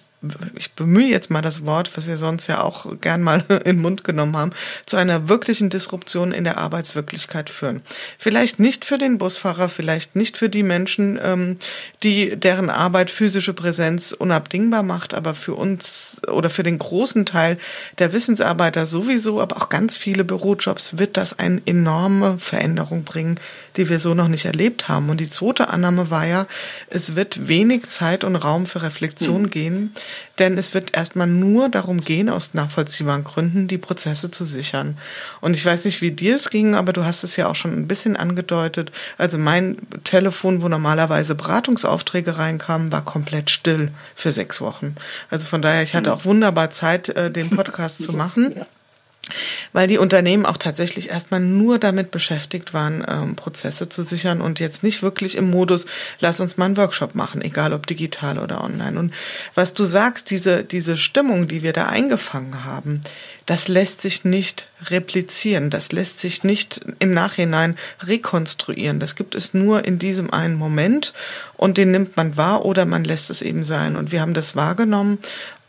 ich bemühe jetzt mal das Wort, was wir sonst ja auch gern mal in den Mund genommen haben, zu einer wirklichen Disruption in der Arbeitswirklichkeit führen. Vielleicht nicht für den Busfahrer, vielleicht nicht für die Menschen, ähm, die deren Arbeit physische Präsenz unabdingbar macht, aber für uns oder für den großen Teil der Wissensarbeiter sowieso, aber auch ganz viele Bürojobs wird das eine enorme Veränderung bringen, die wir so noch nicht erlebt haben. Und die zweite Annahme war ja, es wird wenig Zeit und Raum für Reflexion mhm. gehen, denn es wird erstmal nur darum gehen, aus nachvollziehbaren Gründen die Prozesse zu sichern. Und ich weiß nicht, wie dir es ging, aber du hast es ja auch schon ein bisschen angedeutet. Also mein Telefon, wo normalerweise Beratungsaufträge reinkamen, war komplett still für sechs Wochen. Also von daher, ich hatte mhm. auch wunderbar Zeit, äh, den Podcast zu machen weil die Unternehmen auch tatsächlich erstmal nur damit beschäftigt waren, ähm, Prozesse zu sichern und jetzt nicht wirklich im Modus, lass uns mal einen Workshop machen, egal ob digital oder online. Und was du sagst, diese, diese Stimmung, die wir da eingefangen haben, das lässt sich nicht replizieren, das lässt sich nicht im Nachhinein rekonstruieren. Das gibt es nur in diesem einen Moment und den nimmt man wahr oder man lässt es eben sein. Und wir haben das wahrgenommen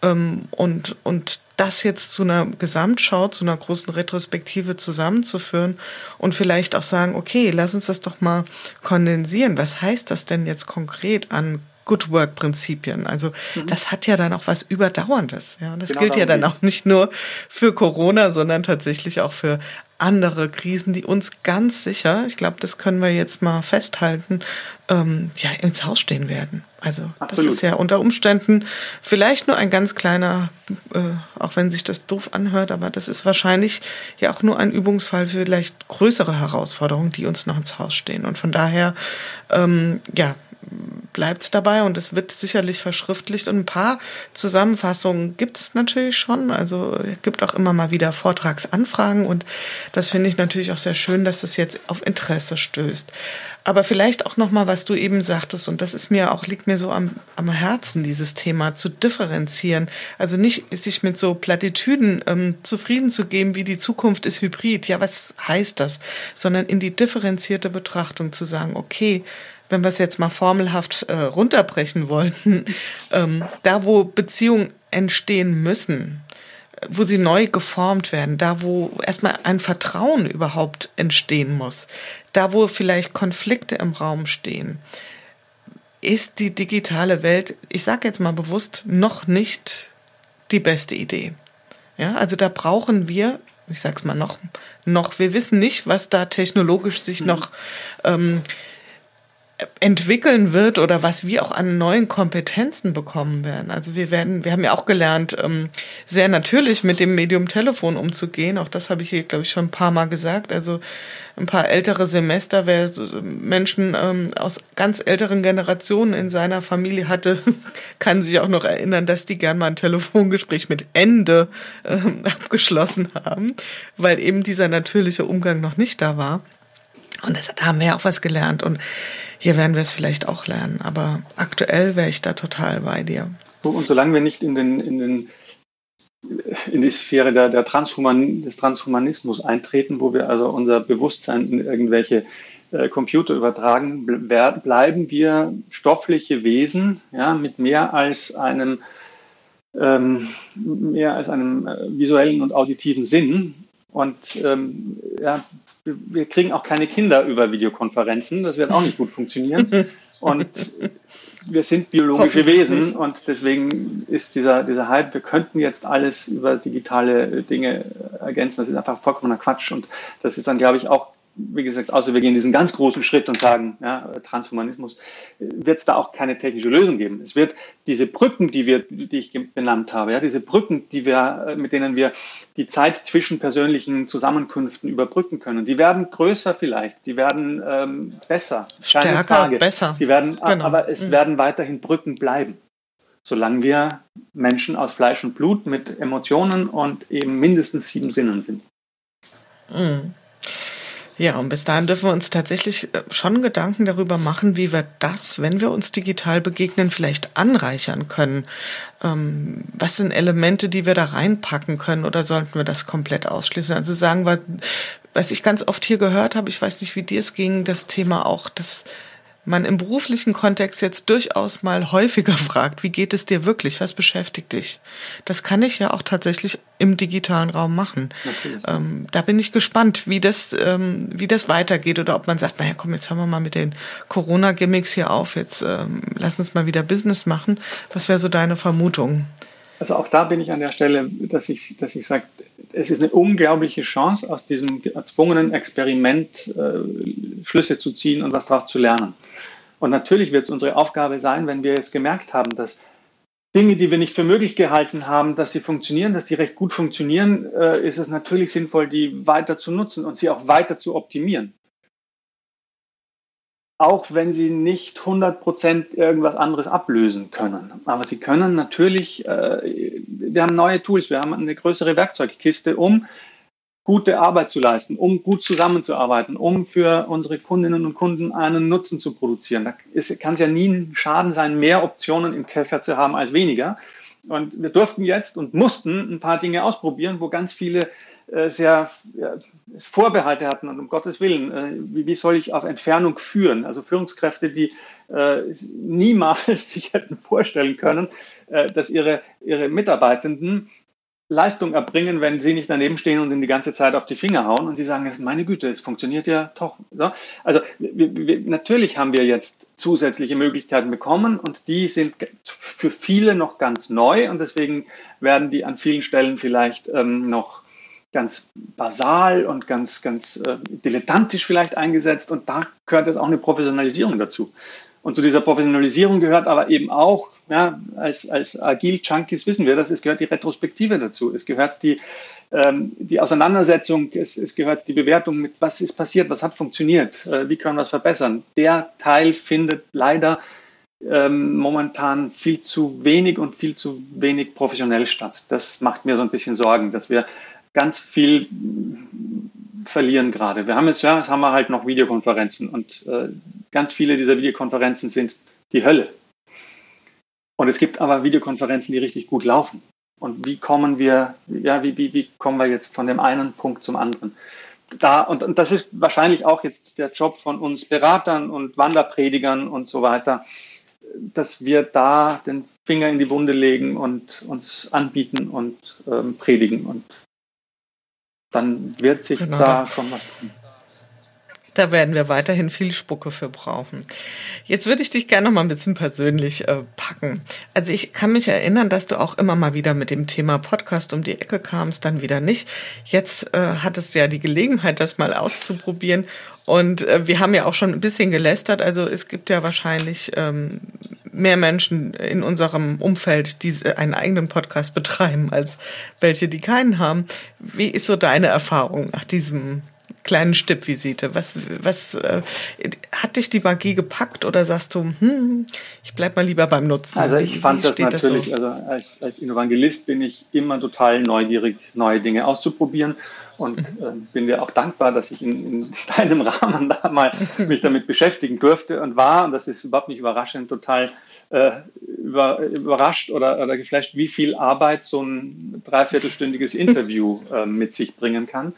ähm, und, und das jetzt zu einer Gesamtschau, zu einer großen Retrospektive zusammenzuführen und vielleicht auch sagen, okay, lass uns das doch mal kondensieren. Was heißt das denn jetzt konkret an Good Work Prinzipien. Also mhm. das hat ja dann auch was Überdauerndes. Ja, das genau gilt ja dann auch nicht nur für Corona, sondern tatsächlich auch für andere Krisen, die uns ganz sicher, ich glaube, das können wir jetzt mal festhalten, ähm, ja, ins Haus stehen werden. Also Absolut. das ist ja unter Umständen vielleicht nur ein ganz kleiner, äh, auch wenn sich das doof anhört, aber das ist wahrscheinlich ja auch nur ein Übungsfall für vielleicht größere Herausforderungen, die uns noch ins Haus stehen. Und von daher, ähm, ja, bleibt es dabei und es wird sicherlich verschriftlicht. Und ein paar Zusammenfassungen gibt es natürlich schon. Also es gibt auch immer mal wieder Vortragsanfragen und das finde ich natürlich auch sehr schön, dass es jetzt auf Interesse stößt. Aber vielleicht auch noch mal, was du eben sagtest, und das ist mir auch, liegt mir so am, am Herzen, dieses Thema zu differenzieren. Also nicht sich mit so Plattitüden ähm, zufrieden zu geben, wie die Zukunft ist hybrid. Ja, was heißt das? Sondern in die differenzierte Betrachtung zu sagen, okay, wenn wir es jetzt mal formelhaft äh, runterbrechen wollten, ähm, da wo Beziehungen entstehen müssen, wo sie neu geformt werden, da wo erstmal ein Vertrauen überhaupt entstehen muss, da wo vielleicht Konflikte im Raum stehen, ist die digitale Welt, ich sage jetzt mal bewusst, noch nicht die beste Idee. Ja, also da brauchen wir, ich sag's mal noch, noch, wir wissen nicht, was da technologisch sich noch ähm, entwickeln wird oder was wir auch an neuen Kompetenzen bekommen werden. Also wir werden, wir haben ja auch gelernt, ähm, sehr natürlich mit dem Medium Telefon umzugehen. Auch das habe ich hier, glaube ich, schon ein paar Mal gesagt. Also ein paar ältere Semester, wer Menschen ähm, aus ganz älteren Generationen in seiner Familie hatte, kann sich auch noch erinnern, dass die gern mal ein Telefongespräch mit Ende ähm, abgeschlossen haben, weil eben dieser natürliche Umgang noch nicht da war. Und deshalb haben wir ja auch was gelernt. Und hier werden wir es vielleicht auch lernen. Aber aktuell wäre ich da total bei dir. Und solange wir nicht in den, in den in die Sphäre der, der Transhuman, des Transhumanismus eintreten, wo wir also unser Bewusstsein in irgendwelche äh, Computer übertragen, bleiben wir stoffliche Wesen ja, mit mehr als einem ähm, mehr als einem äh, visuellen und auditiven Sinn. Und ähm, ja, wir kriegen auch keine Kinder über Videokonferenzen. Das wird auch nicht gut funktionieren. Und wir sind biologische Wesen und deswegen ist dieser, dieser Hype, wir könnten jetzt alles über digitale Dinge ergänzen. Das ist einfach vollkommener Quatsch. Und das ist dann, glaube ich, auch wie gesagt, außer wir gehen diesen ganz großen Schritt und sagen, ja, Transhumanismus, wird es da auch keine technische Lösung geben. Es wird diese Brücken, die wir, die ich benannt habe, ja, diese Brücken, die wir, mit denen wir die Zeit zwischen persönlichen Zusammenkünften überbrücken können, die werden größer vielleicht, die werden ähm, besser, stärker, besser. Die werden, genau. aber es mhm. werden weiterhin Brücken bleiben solange wir Menschen aus Fleisch und Blut mit Emotionen und eben mindestens sieben Sinnen sind. Mhm. Ja, und bis dahin dürfen wir uns tatsächlich äh, schon Gedanken darüber machen, wie wir das, wenn wir uns digital begegnen, vielleicht anreichern können. Ähm, was sind Elemente, die wir da reinpacken können oder sollten wir das komplett ausschließen? Also sagen wir, was ich ganz oft hier gehört habe, ich weiß nicht, wie dir es ging, das Thema auch, dass man im beruflichen Kontext jetzt durchaus mal häufiger fragt, wie geht es dir wirklich, was beschäftigt dich? Das kann ich ja auch tatsächlich im digitalen Raum machen. Ähm, da bin ich gespannt, wie das, ähm, wie das weitergeht oder ob man sagt, naja, komm, jetzt hören wir mal mit den Corona-Gimmicks hier auf, jetzt ähm, lass uns mal wieder Business machen. Was wäre so deine Vermutung? Also auch da bin ich an der Stelle, dass ich, dass ich sage, es ist eine unglaubliche Chance, aus diesem erzwungenen Experiment äh, Schlüsse zu ziehen und was daraus zu lernen. Und natürlich wird es unsere Aufgabe sein, wenn wir jetzt gemerkt haben, dass Dinge, die wir nicht für möglich gehalten haben, dass sie funktionieren, dass sie recht gut funktionieren, äh, ist es natürlich sinnvoll, die weiter zu nutzen und sie auch weiter zu optimieren. Auch wenn sie nicht 100% irgendwas anderes ablösen können. Aber sie können natürlich, äh, wir haben neue Tools, wir haben eine größere Werkzeugkiste, um gute Arbeit zu leisten, um gut zusammenzuarbeiten, um für unsere Kundinnen und Kunden einen Nutzen zu produzieren. Da kann es ja nie ein Schaden sein, mehr Optionen im Köcher zu haben als weniger. Und wir durften jetzt und mussten ein paar Dinge ausprobieren, wo ganz viele äh, sehr ja, Vorbehalte hatten und um Gottes Willen, äh, wie, wie, soll ich auf Entfernung führen? Also Führungskräfte, die äh, niemals sich hätten vorstellen können, äh, dass ihre, ihre Mitarbeitenden Leistung erbringen, wenn sie nicht daneben stehen und ihnen die ganze Zeit auf die Finger hauen und die sagen, meine Güte, es funktioniert ja doch. Also wir, wir, natürlich haben wir jetzt zusätzliche Möglichkeiten bekommen und die sind für viele noch ganz neu und deswegen werden die an vielen Stellen vielleicht ähm, noch ganz basal und ganz, ganz äh, dilettantisch vielleicht eingesetzt und da gehört jetzt auch eine Professionalisierung dazu. Und zu dieser Professionalisierung gehört aber eben auch, ja, als, als Agil-Junkies wissen wir das, es gehört die Retrospektive dazu, es gehört die, ähm, die Auseinandersetzung, es, es gehört die Bewertung mit, was ist passiert, was hat funktioniert, äh, wie können wir es verbessern. Der Teil findet leider ähm, momentan viel zu wenig und viel zu wenig professionell statt. Das macht mir so ein bisschen Sorgen, dass wir ganz viel verlieren gerade. Wir haben jetzt, ja, jetzt haben wir halt noch Videokonferenzen und äh, ganz viele dieser Videokonferenzen sind die Hölle. Und es gibt aber Videokonferenzen, die richtig gut laufen. Und wie kommen wir, ja, wie, wie, wie kommen wir jetzt von dem einen Punkt zum anderen? Da, und, und das ist wahrscheinlich auch jetzt der Job von uns Beratern und Wanderpredigern und so weiter, dass wir da den Finger in die Wunde legen und uns anbieten und ähm, predigen. Und dann wird sich genau, da schon was tun. Da werden wir weiterhin viel Spucke für brauchen. Jetzt würde ich dich gerne noch mal ein bisschen persönlich äh, packen. Also ich kann mich erinnern, dass du auch immer mal wieder mit dem Thema Podcast um die Ecke kamst, dann wieder nicht. Jetzt äh, hattest du ja die Gelegenheit, das mal auszuprobieren. Und äh, wir haben ja auch schon ein bisschen gelästert. Also es gibt ja wahrscheinlich ähm, mehr Menschen in unserem Umfeld, die einen eigenen Podcast betreiben, als welche, die keinen haben. Wie ist so deine Erfahrung nach diesem kleinen Stippvisite? Was, was äh, hat dich die Magie gepackt oder sagst du, hm, ich bleib mal lieber beim Nutzen? Also ich fand das natürlich, das so? also als, als Evangelist bin ich immer total neugierig, neue Dinge auszuprobieren und äh, bin dir auch dankbar, dass ich in, in deinem Rahmen da mal mich damit beschäftigen durfte und war, und das ist überhaupt nicht überraschend, total äh, über, überrascht oder, oder geflasht, wie viel Arbeit so ein dreiviertelstündiges Interview äh, mit sich bringen kann.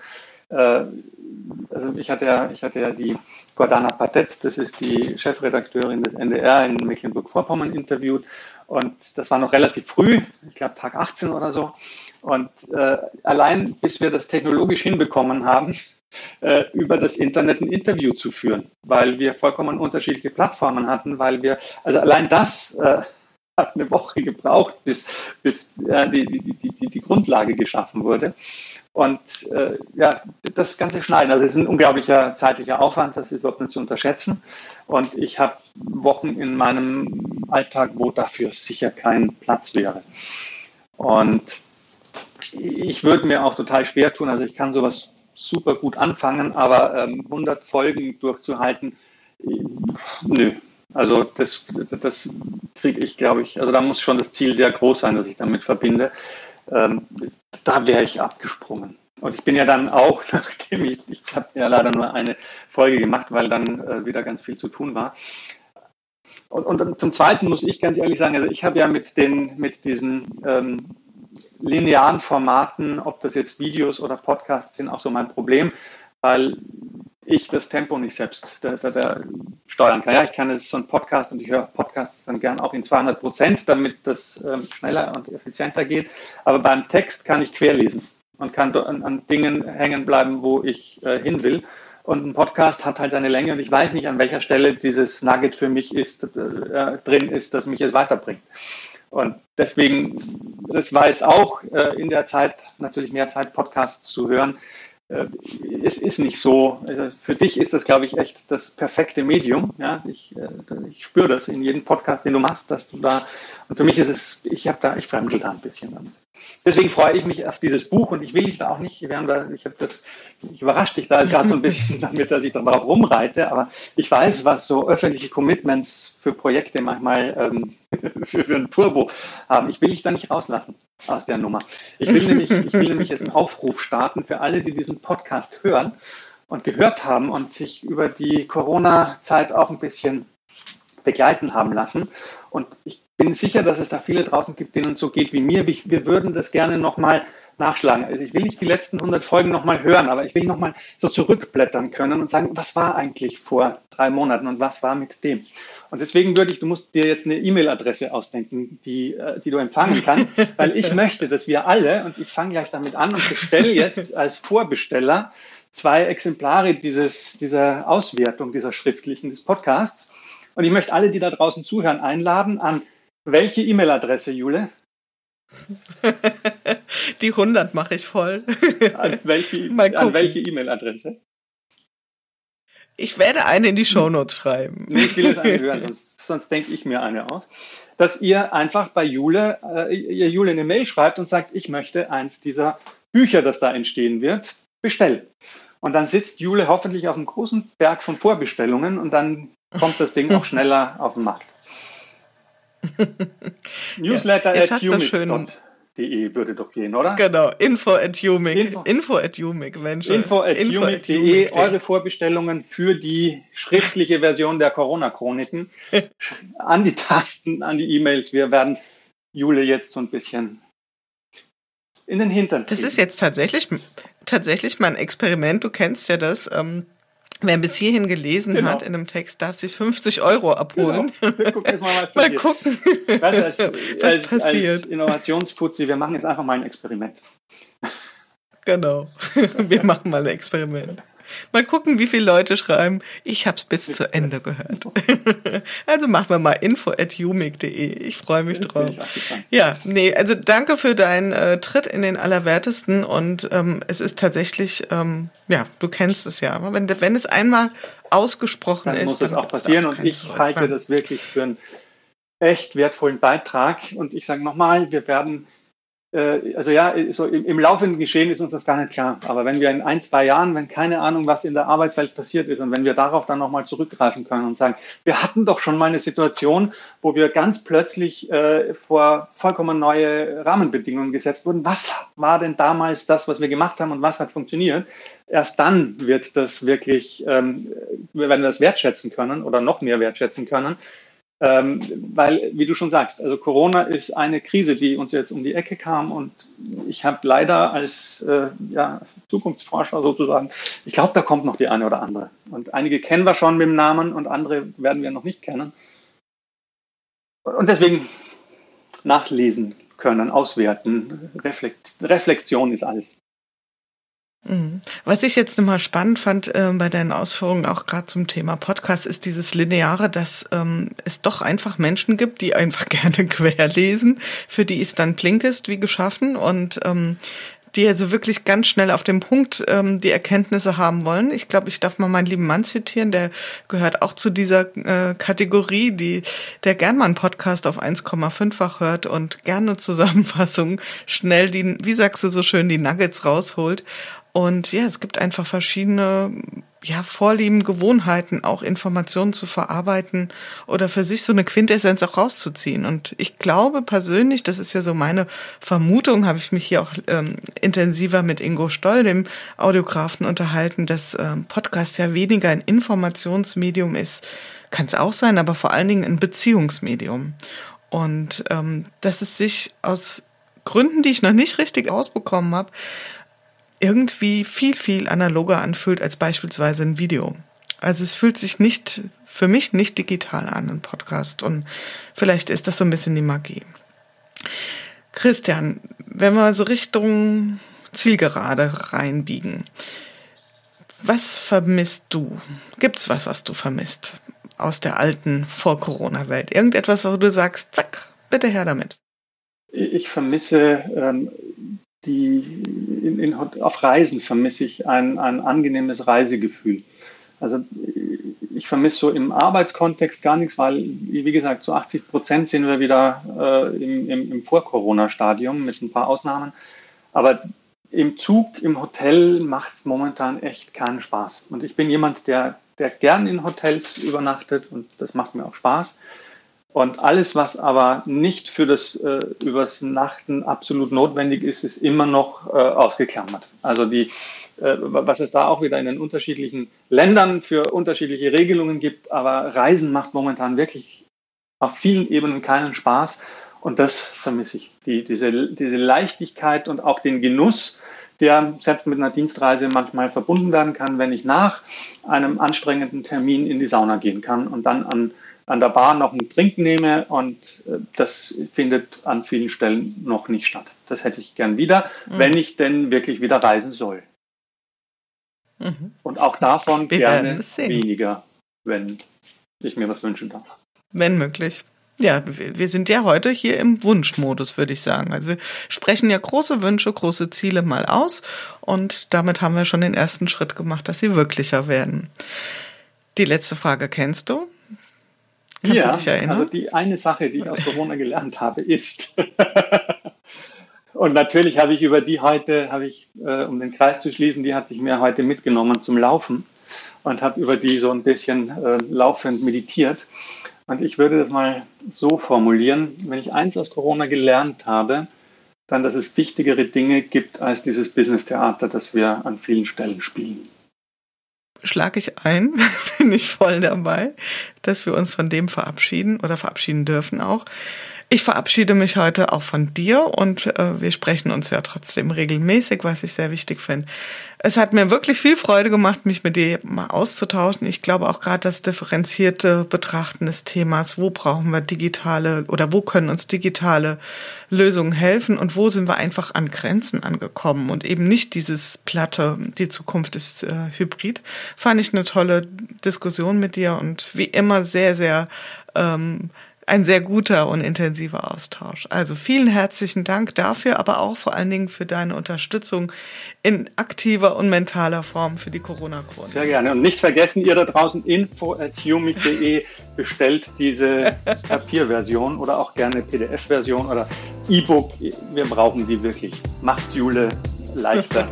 Äh, also ich hatte ja, ich hatte ja die Gordana Patet, das ist die Chefredakteurin des NDR in Mecklenburg-Vorpommern interviewt und das war noch relativ früh, ich glaube Tag 18 oder so. Und äh, allein bis wir das technologisch hinbekommen haben, äh, über das Internet ein Interview zu führen, weil wir vollkommen unterschiedliche Plattformen hatten, weil wir, also allein das äh, hat eine Woche gebraucht, bis, bis äh, die, die, die, die Grundlage geschaffen wurde. Und äh, ja, das ganze Schneiden, also es ist ein unglaublicher zeitlicher Aufwand, das ist überhaupt nicht zu unterschätzen. Und ich habe Wochen in meinem Alltag, wo dafür sicher kein Platz wäre. Und ich würde mir auch total schwer tun, also ich kann sowas super gut anfangen, aber ähm, 100 Folgen durchzuhalten, äh, nö. Also das, das kriege ich, glaube ich, also da muss schon das Ziel sehr groß sein, das ich damit verbinde. Ähm, da wäre ich abgesprungen. Und ich bin ja dann auch, nachdem ich, ich habe ja leider nur eine Folge gemacht, weil dann äh, wieder ganz viel zu tun war. Und, und zum Zweiten muss ich ganz ehrlich sagen, also ich habe ja mit den, mit diesen ähm, linearen Formaten, ob das jetzt Videos oder Podcasts sind, auch so mein Problem, weil ich das Tempo nicht selbst da, da, da steuern kann. Ja, ich kann es so ein Podcast und ich höre Podcasts dann gern auch in 200 Prozent, damit das ähm, schneller und effizienter geht. Aber beim Text kann ich querlesen und kann an, an Dingen hängen bleiben, wo ich äh, hin will. Und ein Podcast hat halt seine Länge und ich weiß nicht, an welcher Stelle dieses Nugget für mich ist, äh, drin ist, das mich es weiterbringt. Und deswegen, das war jetzt auch äh, in der Zeit natürlich mehr Zeit, Podcasts zu hören. Äh, es ist nicht so. Also für dich ist das, glaube ich, echt das perfekte Medium. Ja, ich, äh, ich spüre das in jedem Podcast, den du machst, dass du da. Und für mich ist es, ich habe da, ich fremdel da ein bisschen damit. Deswegen freue ich mich auf dieses Buch und ich will dich da auch nicht, wir ich habe das, ich überrasche dich da gerade so ein bisschen damit, dass ich darauf rumreite, aber ich weiß, was so öffentliche Commitments für Projekte manchmal ähm, für, für ein Turbo haben. Ich will dich da nicht rauslassen aus der Nummer. Ich will nämlich, ich will nämlich jetzt einen Aufruf starten für alle, die diesen Podcast hören und gehört haben und sich über die Corona-Zeit auch ein bisschen begleiten haben lassen. Und ich bin sicher, dass es da viele draußen gibt, denen es so geht wie mir. Wir würden das gerne nochmal nachschlagen. Also ich will nicht die letzten 100 Folgen nochmal hören, aber ich will nochmal so zurückblättern können und sagen, was war eigentlich vor drei Monaten und was war mit dem? Und deswegen würde ich, du musst dir jetzt eine E-Mail-Adresse ausdenken, die, äh, die du empfangen kannst, weil ich möchte, dass wir alle, und ich fange gleich damit an und bestelle jetzt als Vorbesteller zwei Exemplare dieses, dieser Auswertung, dieser schriftlichen des Podcasts. Und ich möchte alle, die da draußen zuhören, einladen an welche E-Mail-Adresse, Jule? Die 100 mache ich voll. An welche E-Mail-Adresse? Ich werde eine in die Shownotes schreiben. Nee, ich will es eine hören, sonst, sonst denke ich mir eine aus. Dass ihr einfach bei Jule, äh, ihr Jule eine Mail schreibt und sagt, ich möchte eins dieser Bücher, das da entstehen wird, bestellen. Und dann sitzt Jule hoffentlich auf einem großen Berg von Vorbestellungen und dann kommt das Ding auch schneller auf den Markt. Newsletter ja, at umix.de würde doch gehen, oder? Genau, info at umix. Info, info at umix, Mensch. Info at umix.de, eure Vorbestellungen für die schriftliche Version der Corona-Chroniken an die Tasten, an die E-Mails. Wir werden Jule jetzt so ein bisschen in den Hintern. Das ist jetzt tatsächlich, tatsächlich mein Experiment. Du kennst ja das. Ähm, Wer bis hierhin gelesen genau. hat in einem Text, darf sich 50 Euro abholen. Genau. Wir gucken jetzt mal, was passiert. mal gucken, als, was als, passiert. Als Innovationsfuzzi, wir machen jetzt einfach mal ein Experiment. Genau. Wir machen mal ein Experiment. Mal gucken, wie viele Leute schreiben, ich habe es bis zu Ende gehört. also machen wir mal info at. Ich freue mich drauf. Ja, nee, also danke für deinen äh, Tritt in den Allerwertesten und ähm, es ist tatsächlich, ähm, ja, du kennst es ja, aber wenn, wenn es einmal ausgesprochen dann ist, muss das auch passieren auch und ich halte das wirklich für einen echt wertvollen Beitrag und ich sage nochmal, wir werden also ja, so im, laufenden Geschehen ist uns das gar nicht klar. Aber wenn wir in ein, zwei Jahren, wenn keine Ahnung, was in der Arbeitswelt passiert ist und wenn wir darauf dann nochmal zurückgreifen können und sagen, wir hatten doch schon mal eine Situation, wo wir ganz plötzlich äh, vor vollkommen neue Rahmenbedingungen gesetzt wurden. Was war denn damals das, was wir gemacht haben und was hat funktioniert? Erst dann wird das wirklich, ähm, wir das wertschätzen können oder noch mehr wertschätzen können. Ähm, weil, wie du schon sagst, also Corona ist eine Krise, die uns jetzt um die Ecke kam und ich habe leider als äh, ja, Zukunftsforscher sozusagen, ich glaube, da kommt noch die eine oder andere. Und einige kennen wir schon mit dem Namen und andere werden wir noch nicht kennen. Und deswegen nachlesen können, auswerten, Reflekt Reflexion ist alles. Mhm. Was ich jetzt nochmal spannend fand äh, bei deinen Ausführungen auch gerade zum Thema Podcast, ist dieses Lineare, dass ähm, es doch einfach Menschen gibt, die einfach gerne querlesen, für die ist dann Blinkist wie geschaffen und ähm, die also wirklich ganz schnell auf dem Punkt ähm, die Erkenntnisse haben wollen. Ich glaube, ich darf mal meinen lieben Mann zitieren, der gehört auch zu dieser äh, Kategorie, die der gern mal einen Podcast auf 1,5-fach hört und gerne Zusammenfassungen schnell die, wie sagst du so schön, die Nuggets rausholt. Und ja, es gibt einfach verschiedene ja, Vorlieben, Gewohnheiten, auch Informationen zu verarbeiten oder für sich so eine Quintessenz auch rauszuziehen. Und ich glaube persönlich, das ist ja so meine Vermutung, habe ich mich hier auch ähm, intensiver mit Ingo Stoll, dem Audiografen, unterhalten, dass ähm, Podcast ja weniger ein Informationsmedium ist. Kann es auch sein, aber vor allen Dingen ein Beziehungsmedium. Und ähm, dass es sich aus Gründen, die ich noch nicht richtig ausbekommen habe, irgendwie viel, viel analoger anfühlt als beispielsweise ein Video. Also es fühlt sich nicht, für mich nicht digital an, ein Podcast. Und vielleicht ist das so ein bisschen die Magie. Christian, wenn wir so Richtung Zielgerade reinbiegen, was vermisst du? Gibt's was, was du vermisst aus der alten Vor-Corona-Welt? Irgendetwas, wo du sagst, zack, bitte her damit. Ich vermisse ähm, die in, in, auf Reisen vermisse ich ein, ein angenehmes Reisegefühl. Also ich vermisse so im Arbeitskontext gar nichts, weil, wie gesagt, zu 80 Prozent sind wir wieder äh, im, im, im Vor-Corona-Stadium mit ein paar Ausnahmen. Aber im Zug, im Hotel macht es momentan echt keinen Spaß. Und ich bin jemand, der, der gern in Hotels übernachtet und das macht mir auch Spaß. Und alles, was aber nicht für das äh, übers Nachten absolut notwendig ist, ist immer noch äh, ausgeklammert. Also die, äh, was es da auch wieder in den unterschiedlichen Ländern für unterschiedliche Regelungen gibt, aber Reisen macht momentan wirklich auf vielen Ebenen keinen Spaß. Und das vermisse ich. Die, diese, diese Leichtigkeit und auch den Genuss, der selbst mit einer Dienstreise manchmal verbunden werden kann, wenn ich nach einem anstrengenden Termin in die Sauna gehen kann und dann an an der Bar noch einen Trink nehme und äh, das findet an vielen Stellen noch nicht statt. Das hätte ich gern wieder, mhm. wenn ich denn wirklich wieder reisen soll. Mhm. Und auch davon Wir gerne weniger, wenn ich mir was wünschen darf. Wenn möglich. Ja, wir sind ja heute hier im Wunschmodus, würde ich sagen. Also wir sprechen ja große Wünsche, große Ziele mal aus und damit haben wir schon den ersten Schritt gemacht, dass sie wirklicher werden. Die letzte Frage kennst du? Kannst ja, du dich erinnern? also die eine Sache, die ich aus Corona gelernt habe, ist, und natürlich habe ich über die heute, habe ich, äh, um den Kreis zu schließen, die hatte ich mir heute mitgenommen zum Laufen und habe über die so ein bisschen äh, laufend meditiert. Und ich würde das mal so formulieren, wenn ich eins aus Corona gelernt habe, dann, dass es wichtigere Dinge gibt als dieses Business-Theater, das wir an vielen Stellen spielen schlage ich ein, bin ich voll dabei, dass wir uns von dem verabschieden oder verabschieden dürfen auch. Ich verabschiede mich heute auch von dir und äh, wir sprechen uns ja trotzdem regelmäßig, was ich sehr wichtig finde. Es hat mir wirklich viel Freude gemacht, mich mit dir mal auszutauschen. Ich glaube auch gerade das differenzierte Betrachten des Themas, wo brauchen wir digitale oder wo können uns digitale Lösungen helfen und wo sind wir einfach an Grenzen angekommen und eben nicht dieses platte, die Zukunft ist äh, hybrid. Fand ich eine tolle Diskussion mit dir und wie immer sehr, sehr ähm, ein sehr guter und intensiver Austausch. Also vielen herzlichen Dank dafür, aber auch vor allen Dingen für deine Unterstützung in aktiver und mentaler Form für die Corona-Chronik. Sehr gerne. Und nicht vergessen, ihr da draußen info.humic.de bestellt diese Papierversion oder auch gerne PDF-Version oder E-Book. Wir brauchen die wirklich. Macht's Jule leichter,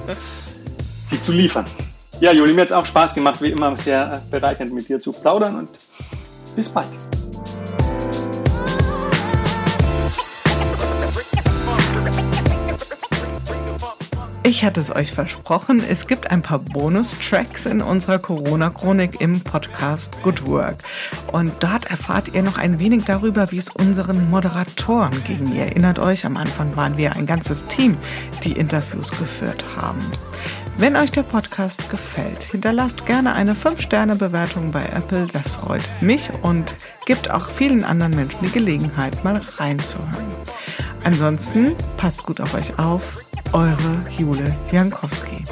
sie zu liefern. Ja, Juli, mir hat es auch Spaß gemacht, wie immer sehr bereichernd mit dir zu plaudern und bis bald. Ich hatte es euch versprochen, es gibt ein paar Bonustracks in unserer Corona-Chronik im Podcast Good Work. Und dort erfahrt ihr noch ein wenig darüber, wie es unseren Moderatoren ging. Ihr erinnert euch, am Anfang waren wir ein ganzes Team, die Interviews geführt haben. Wenn euch der Podcast gefällt, hinterlasst gerne eine 5-Sterne-Bewertung bei Apple. Das freut mich und gibt auch vielen anderen Menschen die Gelegenheit, mal reinzuhören. Ansonsten passt gut auf euch auf eure Jule Jankowski.